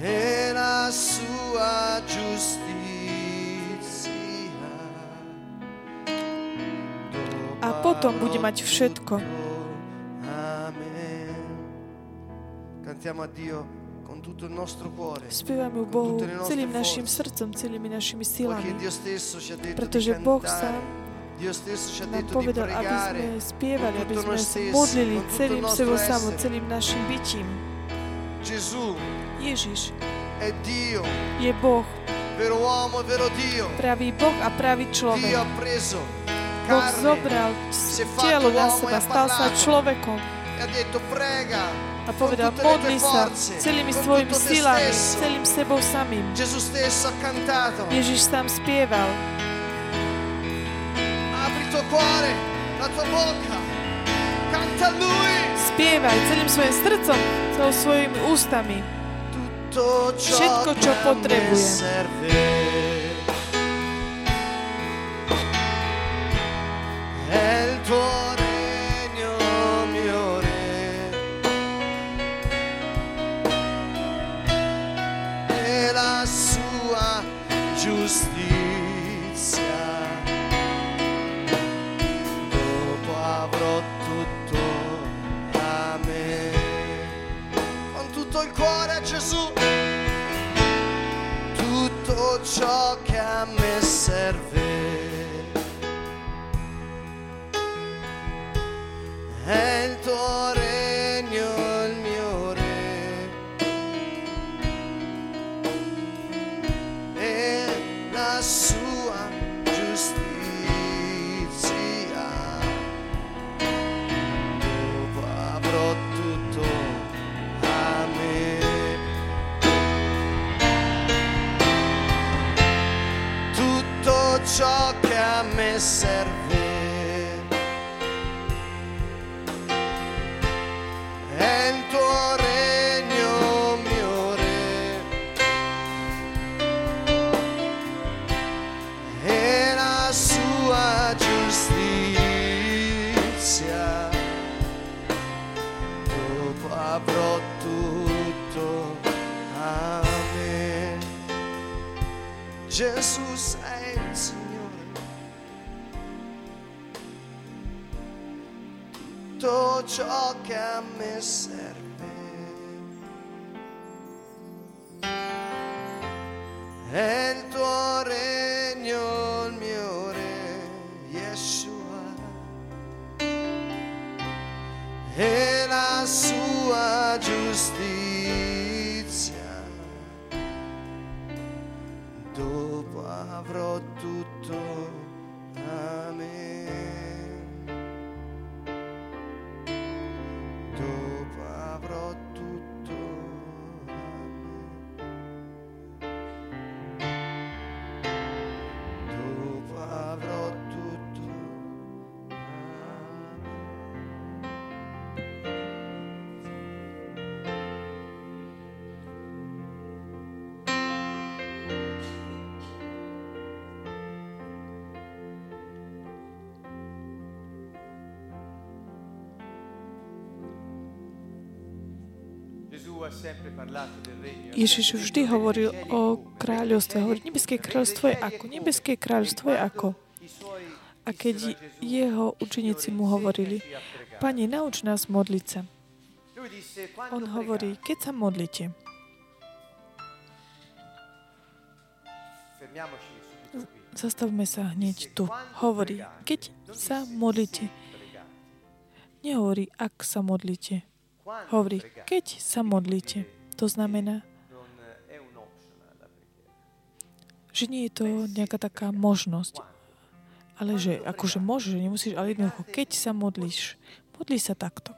B: E la sua giustizia.
A: A potom bude mať všetko.
B: Amen. Cantiamo a Dio.
A: Spievame u Bohu celým našim srdcom, celými našimi silami. Pretože Boh sám nám povedal, aby sme spievali, aby sme modlili celým sebou
B: essere.
A: celým našim bytím.
B: Gesù
A: Ježiš
B: è Dio,
A: je Boh,
B: vero uomo vero Dio.
A: pravý Boh a pravý
B: Dio
A: človek.
B: ha preso
A: Boh
B: carne
A: zobral telo na
B: e
A: seba, stal sa človekom
B: e ha detto prega
A: a povedal, modli sa celými svojimi silami, celým sebou samým. Ježiš sám spieval.
B: Apri tuo cuore, la tua bocca.
A: Spievaj celým svojim srdcom, celou svojimi ústami. Všetko, čo
B: che Gesù. Tutto ciò che a me serve. Gesù sei il Signore. Tutto ciò che a me serve.
A: Ježiš vždy hovoril o kráľovstve. Hovorí, nebeské kráľovstvo je ako? Nebeské kráľovstvo je ako? A keď jeho učeníci mu hovorili, Pani, nauč nás modliť sa. On hovorí, keď sa modlíte, zastavme sa hneď tu. Hovorí, keď sa modlíte, nehovorí, ak sa modlíte. Hovorí, keď sa modlíte. To znamená, že nie je to nejaká taká možnosť. Ale že akože môžeš, nemusíš, ale jednoducho, keď sa modlíš, modlí sa takto.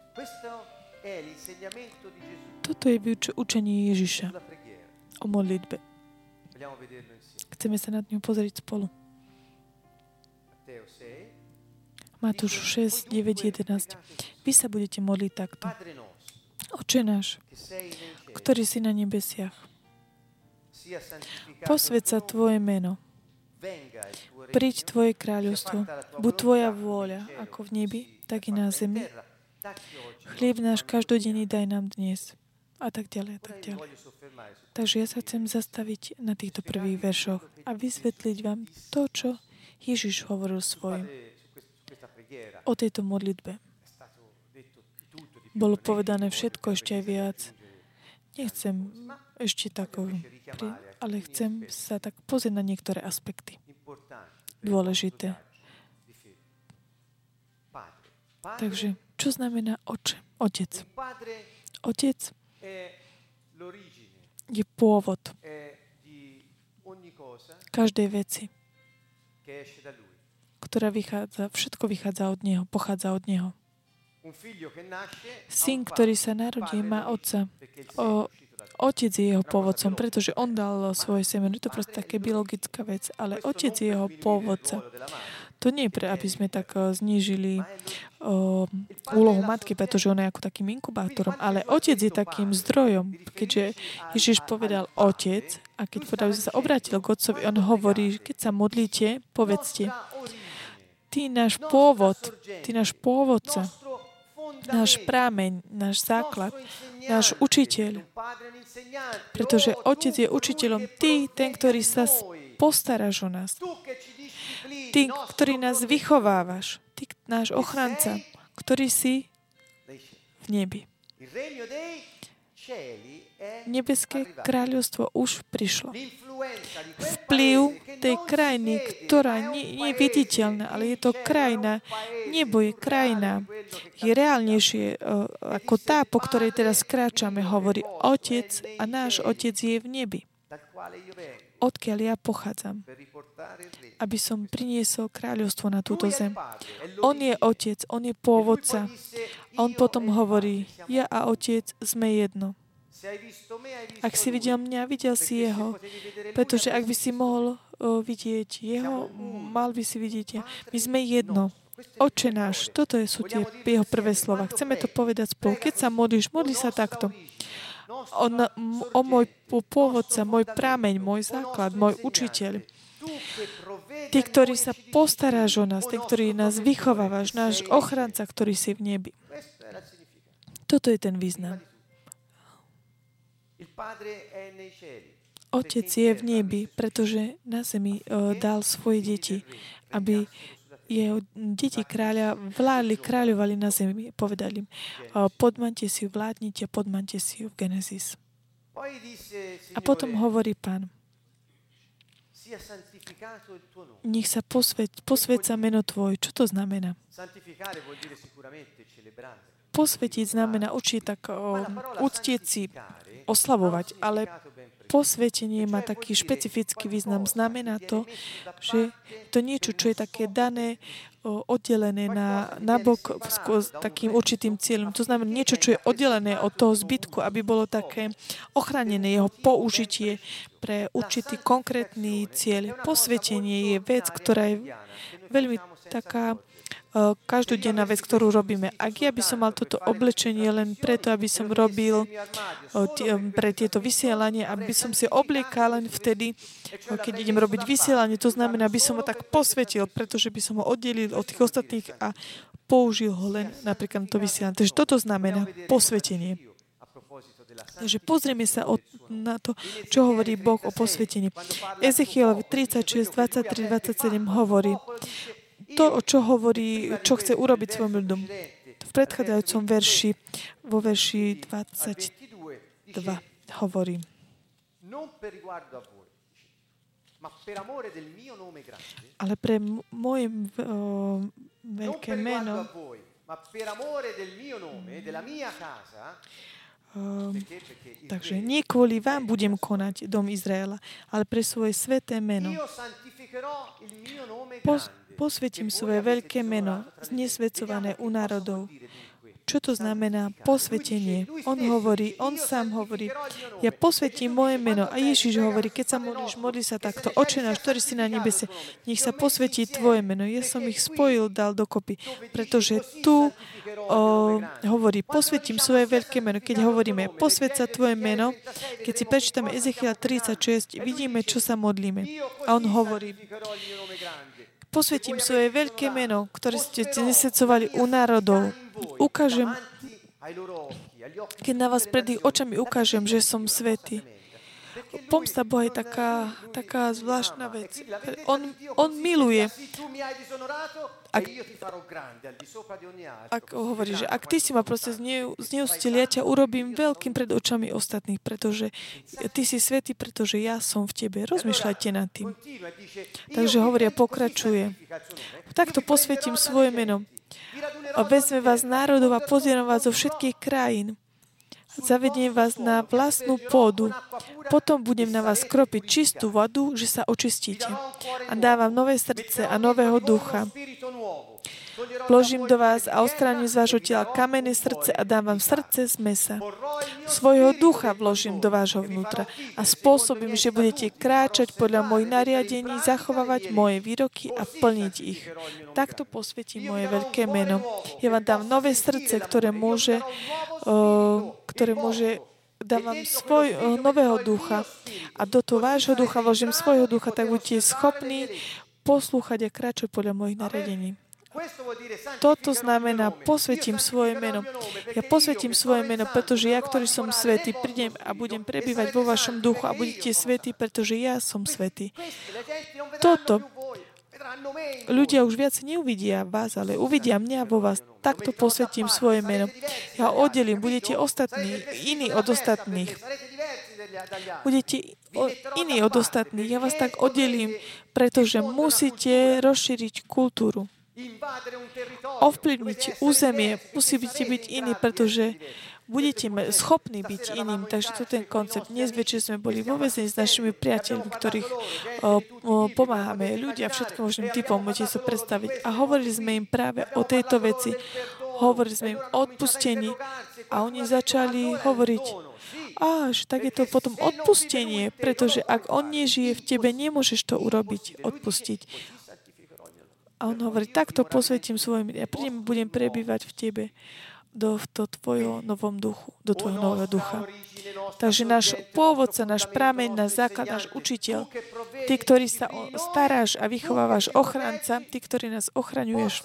A: Toto je učenie Ježiša o modlitbe. Chceme sa nad ňou pozrieť spolu. Matúš 6, 9, 11. Vy sa budete modliť takto. Oče náš, ktorý si na nebesiach, posved sa Tvoje meno, Príď Tvoje kráľovstvo, buď Tvoja vôľa, ako v nebi, tak i na zemi. Chlieb náš každodenný daj nám dnes. A tak ďalej, a tak ďalej. Takže ja sa chcem zastaviť na týchto prvých veršoch a vysvetliť vám to, čo Ježiš hovoril svojim o tejto modlitbe. Bolo povedané všetko ešte aj viac. Nechcem ešte takovú ale chcem sa tak pozrieť na niektoré aspekty. Dôležité. Takže, čo znamená oče? Otec. Otec je pôvod každej veci, ktorá vychádza, všetko vychádza od Neho, pochádza od Neho. Syn, ktorý sa narodí, má otca. O, Otec je jeho pôvodcom, pretože on dal svoje semeno. Je to proste také biologická vec, ale otec je jeho pôvodca. To nie je pre, aby sme tak eh, znížili eh, úlohu matky, pretože ona je ako takým inkubátorom, ale otec je takým zdrojom. Keďže Ježiš povedal otec a keď povedal, že sa obrátil k otcovi, on hovorí, keď sa modlíte, povedzte, ty náš pôvod, ty náš pôvodca, náš prámeň, náš základ, náš učiteľ. Pretože Otec je učiteľom. Ty, ten, ktorý sa postaráš o nás. Ty, ktorý nás vychovávaš. Ty, náš ochranca, ktorý si v nebi. Nebeské kráľovstvo už prišlo. Vplyv tej krajiny, ktorá nie, nie je viditeľná, ale je to krajina, nebo je krajina, je reálnejšie e, ako tá, po ktorej teraz kráčame, hovorí Otec a náš Otec je v nebi. Odkiaľ ja pochádzam, aby som priniesol kráľovstvo na túto zem. On je Otec, On je pôvodca. On potom hovorí, ja a Otec sme jedno. Ak si videl mňa, videl si jeho. Pretože ak by si mohol vidieť jeho, mal by si vidieť ja. My sme jedno. Oče náš, toto sú tie jeho prvé slova. Chceme to povedať spolu. Keď sa modlíš, modli sa takto. On, o môj pôvodca, môj prámeň, môj základ, môj učiteľ. Ty, ktorý sa postaráš o nás, ty, ktorý nás vychovávaš, náš ochranca, ktorý si v nebi. Toto je ten význam. Otec je v nebi, pretože na zemi uh, dal svoje deti, aby jeho deti kráľa vládli, kráľovali na zemi. Povedali im, uh, podmante si ju, vládnite, podmante si ju v Genesis. A potom hovorí pán, nech sa posveť, posveť sa meno Tvoj. Čo to znamená? Posvetiť znamená určite tak uctieť si oslavovať, ale posvetenie má taký špecifický význam. Znamená to, že to niečo, čo je také dané, oddelené na, na bok s takým určitým cieľom. To znamená niečo, čo je oddelené od toho zbytku, aby bolo také ochranené jeho použitie pre určitý konkrétny cieľ. Posvetenie je vec, ktorá je veľmi taká každodenná vec, ktorú robíme. Ak ja by som mal toto oblečenie len preto, aby som robil pre tieto vysielanie, aby som si obliekal len vtedy, keď idem robiť vysielanie, to znamená, aby som ho tak posvetil, pretože by som ho oddelil od tých ostatných a použil ho len napríklad to vysielanie. Takže toto znamená posvetenie. Takže pozrieme sa o, na to, čo hovorí Boh o posvetení. Ezechielovi 36, 23, 27 hovorí to, o čo hovorí, čo chce urobiť svojom ľudom. V predchádzajúcom verši, vo verši 22 hovorí. Ale pre moje uh, veľké meno, Um, takže nie kvôli vám budem konať dom Izraela, ale pre svoje sveté meno. Pos, posvetím svoje veľké meno, znesvedcované u národov. Čo to znamená posvetenie? On hovorí, on sám hovorí, ja posvetím moje meno. A Ježiš hovorí, keď sa modlíš, modli sa takto. Oče náš, ktorý si na nebese, nech sa posvetí tvoje meno. Ja som ich spojil, dal dokopy, pretože tu o, hovorí, posvetím svoje veľké meno. Keď hovoríme, posvet sa tvoje meno, keď si prečítame Ezechiel 36, vidíme, čo sa modlíme. A on hovorí, posvetím svoje veľké meno, ktoré ste znesecovali u národov. Ukážem, keď na vás pred ich očami ukážem, že som svetý. Pomsta Boha je taká, taká zvláštna vec. On, on miluje. Ak, ak hovorí, že ak ty si ma proste zneustil, ja ťa urobím veľkým pred očami ostatných, pretože ty si svetý, pretože ja som v tebe. Rozmýšľajte nad tým. Takže hovoria, pokračuje. Takto posvetím svoje meno. Vezme vás národov a pozieram vás zo všetkých krajín zavediem vás na vlastnú pôdu. Potom budem na vás kropiť čistú vodu, že sa očistíte. A dávam nové srdce a nového ducha. Vložím do vás a odstránim z vášho tela kamenné srdce a dám vám srdce z mesa. Svojho ducha vložím do vášho vnútra a spôsobím, že budete kráčať podľa mojich nariadení, zachovávať moje výroky a plniť ich. Takto posvetím moje veľké meno. Ja vám dám nové srdce, ktoré môže, ktoré môže dávam svoj nového ducha a do toho vášho ducha vložím svojho ducha, tak budete schopní poslúchať a kráčať podľa mojich nariadení. Toto znamená, posvetím svoje meno. Ja posvetím svoje meno, pretože ja, ktorý som svetý, prídem a budem prebývať vo vašom duchu a budete svetí, pretože ja som svetý. Toto ľudia už viac neuvidia vás, ale uvidia mňa vo vás. Takto posvetím svoje meno. Ja oddelím, budete ostatní, iní od ostatných. Budete iní od ostatných. Ja vás tak oddelím, pretože musíte rozšíriť kultúru ovplyvniť územie, musí byť, iný, pretože budete schopní byť iným. Takže to ten koncept. Dnes večer sme boli vo väzení s našimi priateľmi, ktorých o, o, pomáhame. Ľudia všetkým možným typom, môžete sa predstaviť. A hovorili sme im práve o tejto veci. Hovorili sme im o odpustení a oni začali hovoriť, a že tak je to potom odpustenie, pretože ak on nežije v tebe, nemôžeš to urobiť, odpustiť. A on hovorí, takto posvetím svojim, ja prídem, budem prebývať v tebe do, do tvojho novom duchu, do tvojho nového ducha. Takže náš pôvodca, náš prameň, náš základ, náš učiteľ, ty, ktorý sa staráš a vychovávaš ochranca, ty, ktorý nás ochraňuješ,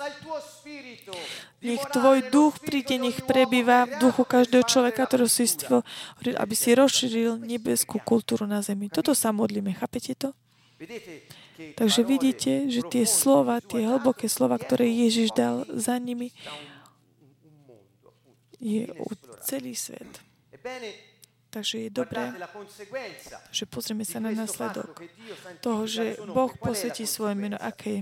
A: nech tvoj duch príde, nech prebýva v duchu každého človeka, ktorého si stvoril, aby si rozšíril nebeskú kultúru na zemi. Toto sa modlíme, chápete to? Takže vidíte, že tie slova, tie hlboké slova, ktoré Ježiš dal za nimi, je celý svet. Takže je dobré, že pozrieme sa na následok toho, že Boh posvetí svoje meno, aké je.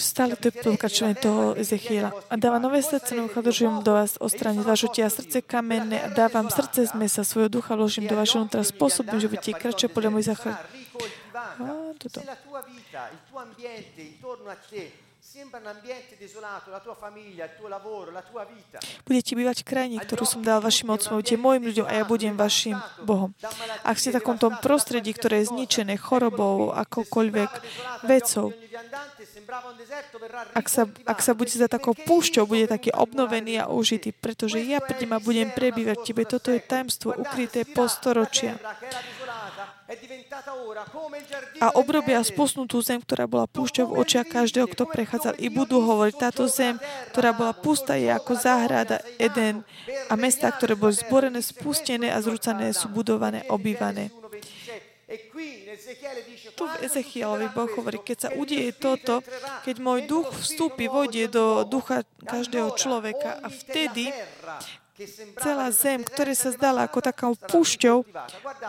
A: Stále to je pokračovanie toho Ezechiela. A dáva nové srdce, no chodržujem do vás ostraniť vášho tia srdce kamenné a dávam srdce z mesa, svojho ducha vložím do vašho vnútra, spôsobím, že budete kratšie podľa môj záchrany. Ah, tutto. Budete bývať v krajine, ktorú som dal vašim otcom, budete môjim ľuďom a ja budem vašim Bohom. Ak ste v takomto prostredí, ktoré je zničené chorobou, akokoľvek vecou, ak sa, ak sa bude za takou púšťou, bude taký obnovený a užitý, pretože ja prídem a budem prebývať tebe. Toto je tajemstvo ukryté po storočia. A obrobia spusnutú zem, ktorá bola púšťou v očiach každého, kto prechádzal. I budú hovoriť, táto zem, ktorá bola pustá, je ako záhrada Eden. A mesta, ktoré boli zborené, spustené a zrúcané, sú budované, obývané. Tu v Ezechielovi Boh hovorí, keď sa udieje toto, keď môj duch vstúpi, vojde do ducha každého človeka a vtedy celá zem, ktorá sa zdala ako takou púšťou,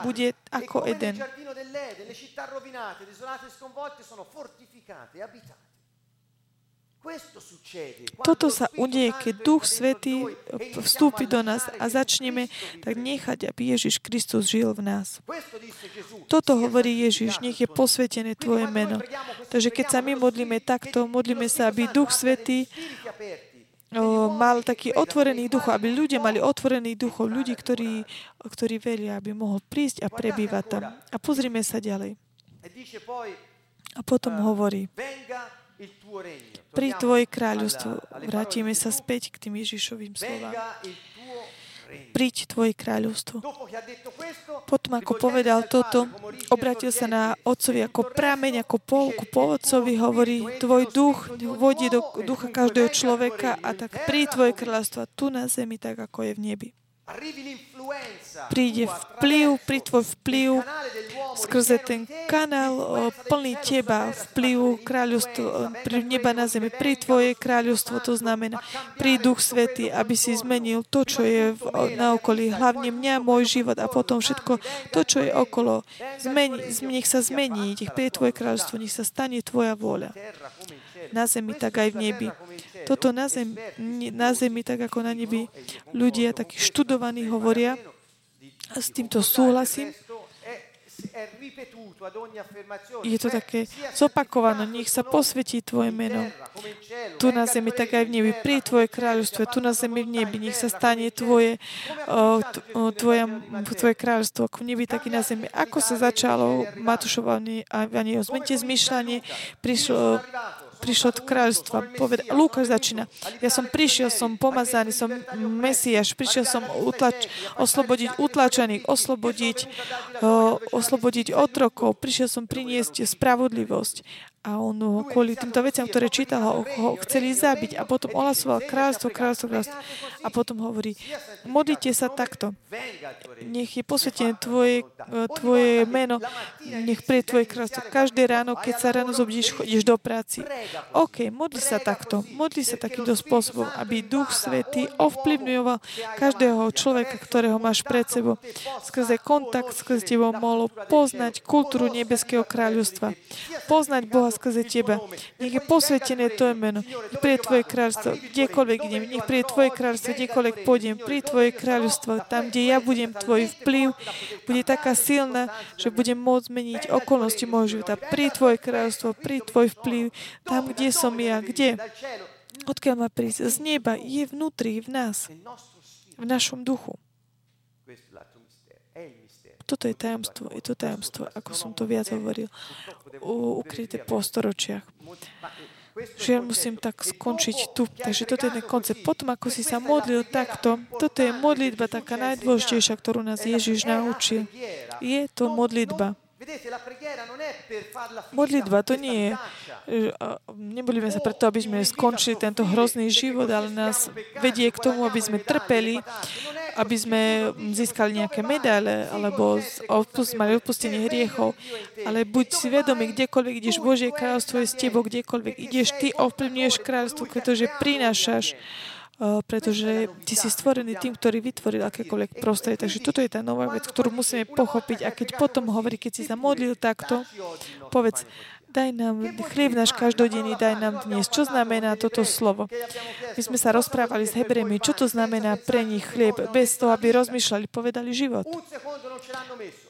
A: bude ako Eden. Toto sa udeje, keď Duch Svetý vstúpi do nás a začneme tak nechať, aby Ježiš Kristus žil v nás. Toto hovorí Ježiš, nech je posvetené Tvoje meno. Takže keď sa my modlíme takto, modlíme sa, aby Duch Svetý mal taký otvorený duch, aby ľudia mali otvorený duchov, ľudí, ktorí, ktorí veria, aby mohol prísť a prebývať tam. A pozrime sa ďalej. A potom hovorí, pri Tvoje kráľovstvo, vrátime sa späť k tým Ježišovým slovám príď Tvoje kráľovstvo. Potom, ako povedal toto, obratil sa na otcovi ako prameň, ako polku po otcovi, hovorí, Tvoj duch vodí do ducha každého človeka a tak príď Tvoje kráľovstvo tu na zemi, tak ako je v nebi príde vplyv, pri tvoj vplyv skrze ten kanál plný teba, vplyv kráľovstvo, neba na zemi, pri tvoje kráľovstvo, to znamená pri Duch Svety, aby si zmenil to, čo je v, na okolí, hlavne mňa, môj život a potom všetko to, čo je okolo. Zmeni, nech sa zmení, nech pri tvoje kráľovstvo, nech sa stane tvoja vôľa na zemi, tak aj v nebi. Toto na zemi, na zemi, tak ako na nebi, ľudia takí študovaní hovoria, a s týmto súhlasím, je to také zopakované. Nech sa posvetí Tvoje meno. Tu na zemi, tak aj v nebi. Pri Tvoje kráľovstvo, tu na zemi v nebi. Nech sa stane Tvoje, tvoje, tvoje kráľovstvo, ako v nebi, tak i na zemi. Ako sa začalo Matúšovanie a Zmente zmyšľanie, prišlo prišlo od kráľstva. Poved- Lukáš začína. Ja som prišiel, som pomazaný, som Mesiaš, prišiel som utlač- oslobodiť utlačených, oslobodiť, uh, oslobodiť otrokov, prišiel som priniesť spravodlivosť. A on ho kvôli týmto veciam, ktoré čítal, ho, ho chceli zabiť. A potom ohlasoval kráľstvo, kráľstvo, kráľstvo. A potom hovorí, modlite sa takto. Nech je posvetené tvoje, tvoje meno, nech prie tvoje kráľstvo. Každé ráno, keď sa ráno zobudíš, chodíš do práci. OK, modli sa takto. Modli sa takýmto spôsobom, aby Duch Svetý ovplyvňoval každého človeka, ktorého máš pred sebou. Skrze kontakt, skrze tebou mohol poznať kultúru Nebeského kráľovstva. Poznať Boha skrze Teba. Nech je posvetené Tvoje meno. Nech príde Tvoje kráľstvo, kdekoľvek idem. Nech príde Tvoje kráľstvo, kdekoľvek pôjdem. Pri Tvoje kráľovstvo, tam, kde ja budem, Tvoj vplyv bude taká silná, že budem môcť zmeniť okolnosti môjho života. Pri Tvoje kráľstvo, pri Tvoj vplyv, tam, kde som ja, kde? Odkiaľ má prísť? Z neba je vnútri, v nás, v našom duchu. Toto je tajomstvo, je to tajomstvo, ako som to viac hovoril, ukryté po storočiach. Žiaľ, musím tak skončiť tu. Takže toto je ten koncept. Potom, ako si sa modlil takto, toto je modlitba taká najdôležitejšia, ktorú nás Ježiš naučil. Je to modlitba. Modlitba to nie je, nebudeme sa preto, aby sme skončili tento hrozný život, ale nás vedie k tomu, aby sme trpeli, aby sme získali nejaké medaile, alebo mali odpustenie hriechov. Ale buď si vedomý, kdekoľvek ideš, Božie kráľovstvo je s tebou, kdekoľvek ideš, ty ovplyvňuješ kráľovstvo, pretože prinášaš pretože ty si stvorený tým, ktorý vytvoril akékoľvek prostredie. Takže toto je tá nová vec, ktorú musíme pochopiť. A keď potom hovorí, keď si sa modlil takto, povedz, Daj nám chlieb náš každodenný, daj nám dnes. Čo znamená toto slovo? My sme sa rozprávali s Hebrejmi, čo to znamená pre nich chlieb, bez toho, aby rozmýšľali, povedali život.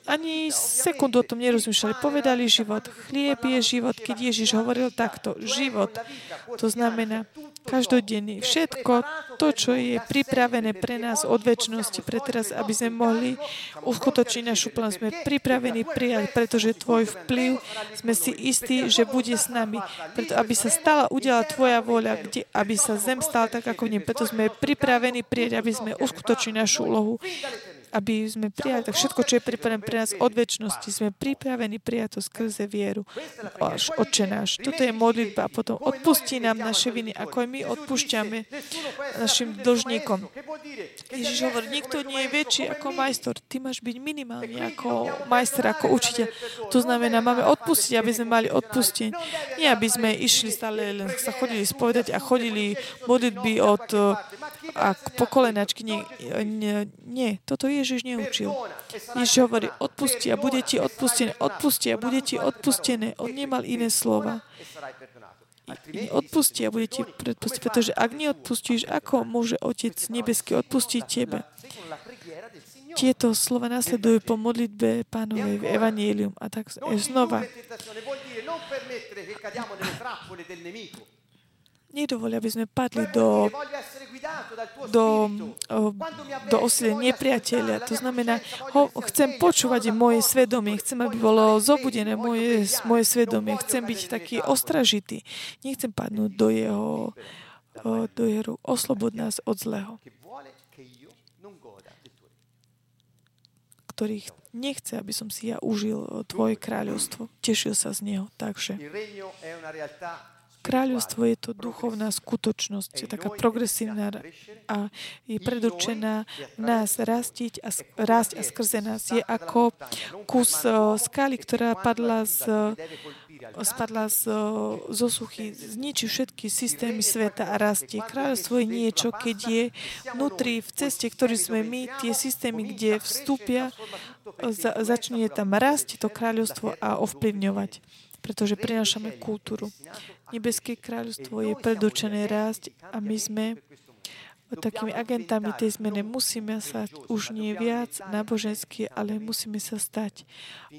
A: Ani sekundu o tom nerozmýšľali, povedali život. Chlieb je život, keď Ježiš hovoril takto. Život, to znamená každodenný. Všetko to, čo je pripravené pre nás od väčšnosti, pre teraz, aby sme mohli uskutočniť našu plán. Sme pripravení prijať, pretože Tvoj vplyv, sme si istí, že bude s nami. Preto, aby sa stala, udiala Tvoja vôľa, kde, aby sa zem stala tak, ako v nej. Preto sme pripravení prijať, aby sme uskutočnili našu úlohu aby sme prijali tak všetko, čo je pripravené pre nás od väčšnosti. Sme pripravení prijať to skrze vieru. Až oče náš. Toto je modlitba. A potom odpustí nám naše viny, ako aj my odpúšťame našim dlžníkom. Ježiš hovorí, nikto nie je väčší ako majstor. Ty máš byť minimálne ako majster, ako učiteľ. To znamená, máme odpustiť, aby sme mali odpustenie. Nie, aby sme išli stále len sa chodili spovedať a chodili modlitby od a pokolenačky. Nie, nie, nie, toto Ježiš neučil. Ježiš hovorí, odpusti a bude ti odpustené. Odpusti a bude ti odpustené. On nemal iné slova. Odpusti a bude ti predpustiť, pretože ak neodpustíš, ako môže Otec nebeský odpustiť tebe? Tieto slova nasledujú po modlitbe pánovej v Evangelium. A tak znova nedovoli, aby sme padli do, do, do osile nepriateľa. To znamená, ho, chcem počúvať moje svedomie, chcem, aby bolo zobudené moje, moje svedomie, chcem byť taký ostražitý. Nechcem padnúť do jeho, do jeho oslobod nás od zlého. ktorých nechce, aby som si ja užil tvoje kráľovstvo. Tešil sa z neho. Takže Kráľovstvo je to duchovná skutočnosť, je taká progresívna a je predurčená nás rastiť a, rásť a skrze nás. Je ako kus skaly, ktorá padla z, spadla z, zo suchy, zničí všetky systémy sveta a rastie. Kráľovstvo je niečo, keď je vnútri, v ceste, ktorý sme my, tie systémy, kde vstúpia, za, začne tam rásť to kráľovstvo a ovplyvňovať pretože prinášame kultúru. Nebeské kráľovstvo je predurčené rásť a my sme takými agentami tej zmeny. Musíme sa už nie viac náboženský, ale musíme sa stať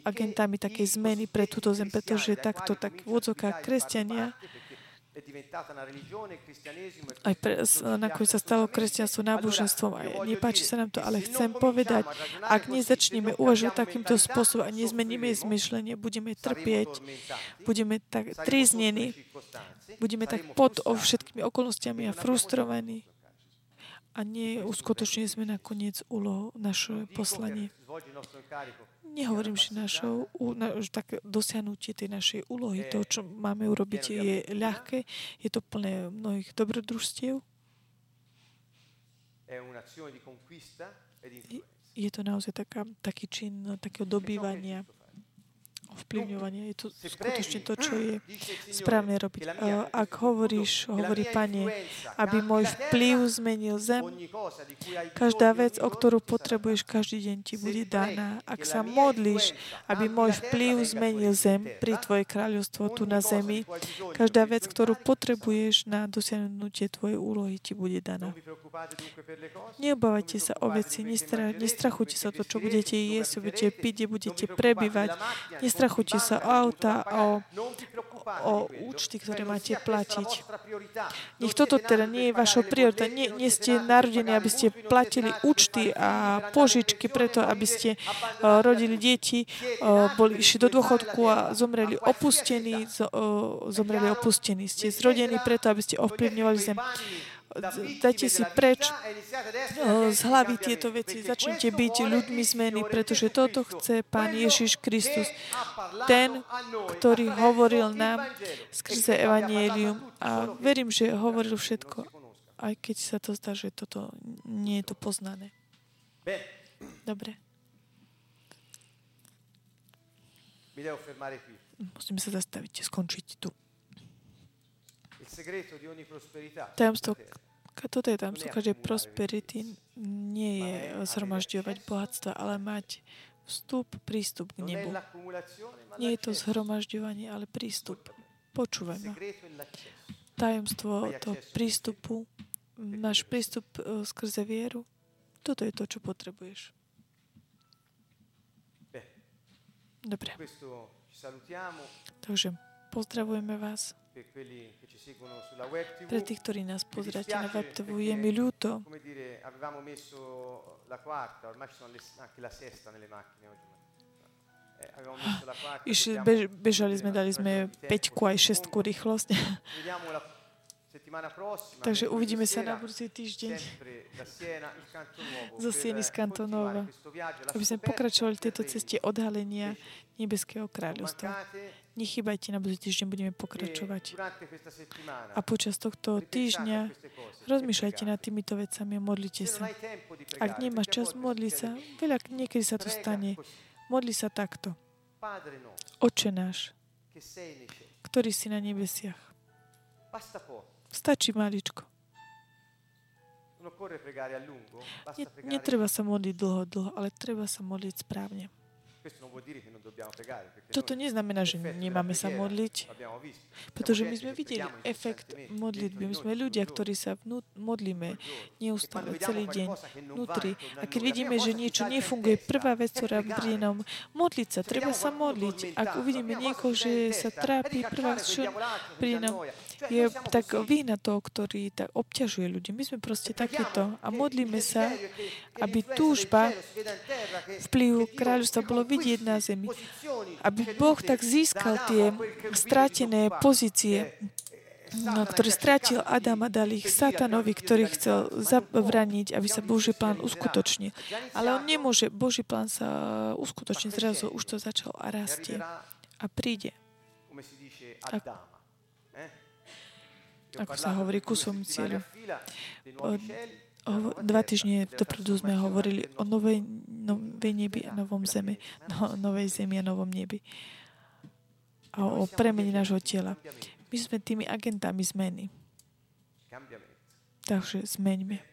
A: agentami takej zmeny pre túto zem, pretože takto tak vodzoká kresťania aj pre, nakoniec sa stalo kresťanstvo náboženstvom a nepáči sa nám to, ale chcem povedať, ak nezačneme uvažovať takýmto spôsobom a nezmeníme zmyšlenie, budeme trpieť, budeme tak triznení, budeme tak pod všetkými okolnostiami a frustrovaní a nie uskutočne sme nakoniec úlohu, naše poslanie. Nehovorím, že našou, na, tak dosiahnutie tej našej úlohy, to, čo máme urobiť, je ľahké. Je to plné mnohých dobrodružstiev. Je to naozaj taká, taký čin takého dobývania ovplyvňovanie. Je to skutočne to, čo je správne robiť. Ak hovoríš, hovorí Pane, aby môj vplyv zmenil zem, každá vec, o ktorú potrebuješ každý deň, ti bude daná. Ak sa modlíš, aby môj vplyv zmenil zem pri Tvoje kráľovstvo tu na zemi, každá vec, ktorú potrebuješ na dosiahnutie Tvojej úlohy, ti bude daná. Neobávajte sa o veci, nestrachujte sa to, čo budete jesť, budete piť, kde budete prebývať. Nestrachujte Nestrachujte sa o auta, o, o účty, ktoré máte platiť. Nech toto teda nie je vaša priorita. Nie, nie ste narodení, aby ste platili účty a požičky preto, aby ste uh, rodili deti, uh, boli išli do dôchodku a zomreli opustení, zo, uh, zomreli opustení. Ste zrodení preto, aby ste ovplyvňovali zem dajte si preč z hlavy tieto veci. Začnite byť ľuďmi zmeny, pretože toto chce Pán Ježiš Kristus. Ten, ktorý hovoril nám skrze Evangelium. A verím, že hovoril všetko, aj keď sa to zdá, že toto nie je to poznané. Dobre. Musíme sa zastaviť, skončiť tu. Tajomstvo, toto je tajomstvo každej prosperity nie je zhromažďovať bohatstva, ale mať vstup, prístup k nebu. Nie je to zhromažďovanie, ale prístup. Počúvaj ma. Tajomstvo toho prístupu, máš prístup e, skrze vieru, toto je to, čo potrebuješ. Dobre. Takže pozdravujeme vás. Pre tých, ktorí nás pozráte na web TV, je mi ľúto. Iš, bež, bežali sme, dali sme peťku aj šestku rýchlosť. Takže uvidíme sa na budúci týždeň zo Sieny z Kantonova, aby sme pokračovali v tejto ceste odhalenia Nebeského kráľovstva. Nechybajte, na budúci týždeň budeme pokračovať. A počas tohto týždňa rozmýšľajte nad týmito vecami a modlite sa. Ak nemáš čas, modli sa. Veľa, niekedy sa to stane. Modli sa takto. Oče náš, ktorý si na nebesiach. Stačí maličko. netreba sa modliť dlho, dlho, ale treba sa modliť správne. Toto neznamená, že nemáme sa modliť, pretože my sme videli efekt modlitby. My sme ľudia, ktorí sa vnú, modlíme neustále, celý deň, vnútri. A keď vidíme, že niečo nefunguje, prvá vec, ktorá príde nám, modliť sa, treba sa modliť. Ak uvidíme niekoho, že sa trápi, prvá vec, čo príde nám, je tak vína to, ktorý tak obťažuje ľudí. My sme proste takéto a modlíme sa, aby túžba vplyvu kráľovstva bolo vidieť na zemi. Aby Boh tak získal tie stratené pozície, no, ktorý stratil Adam a dal ich satanovi, ktorý chcel zabraniť, aby sa Boží plán uskutočnil. Ale on nemôže, Boží plán sa uskutočniť zrazu, už to začal a rastie. A príde. A ako sa hovorí, kusom cieľu. Dva týždne dopredu sme hovorili o novej, novej nebi a novom zeme. No, novej zemi a novom nebi. A o premení nášho tela. My sme tými agentami zmeny. Takže zmeňme.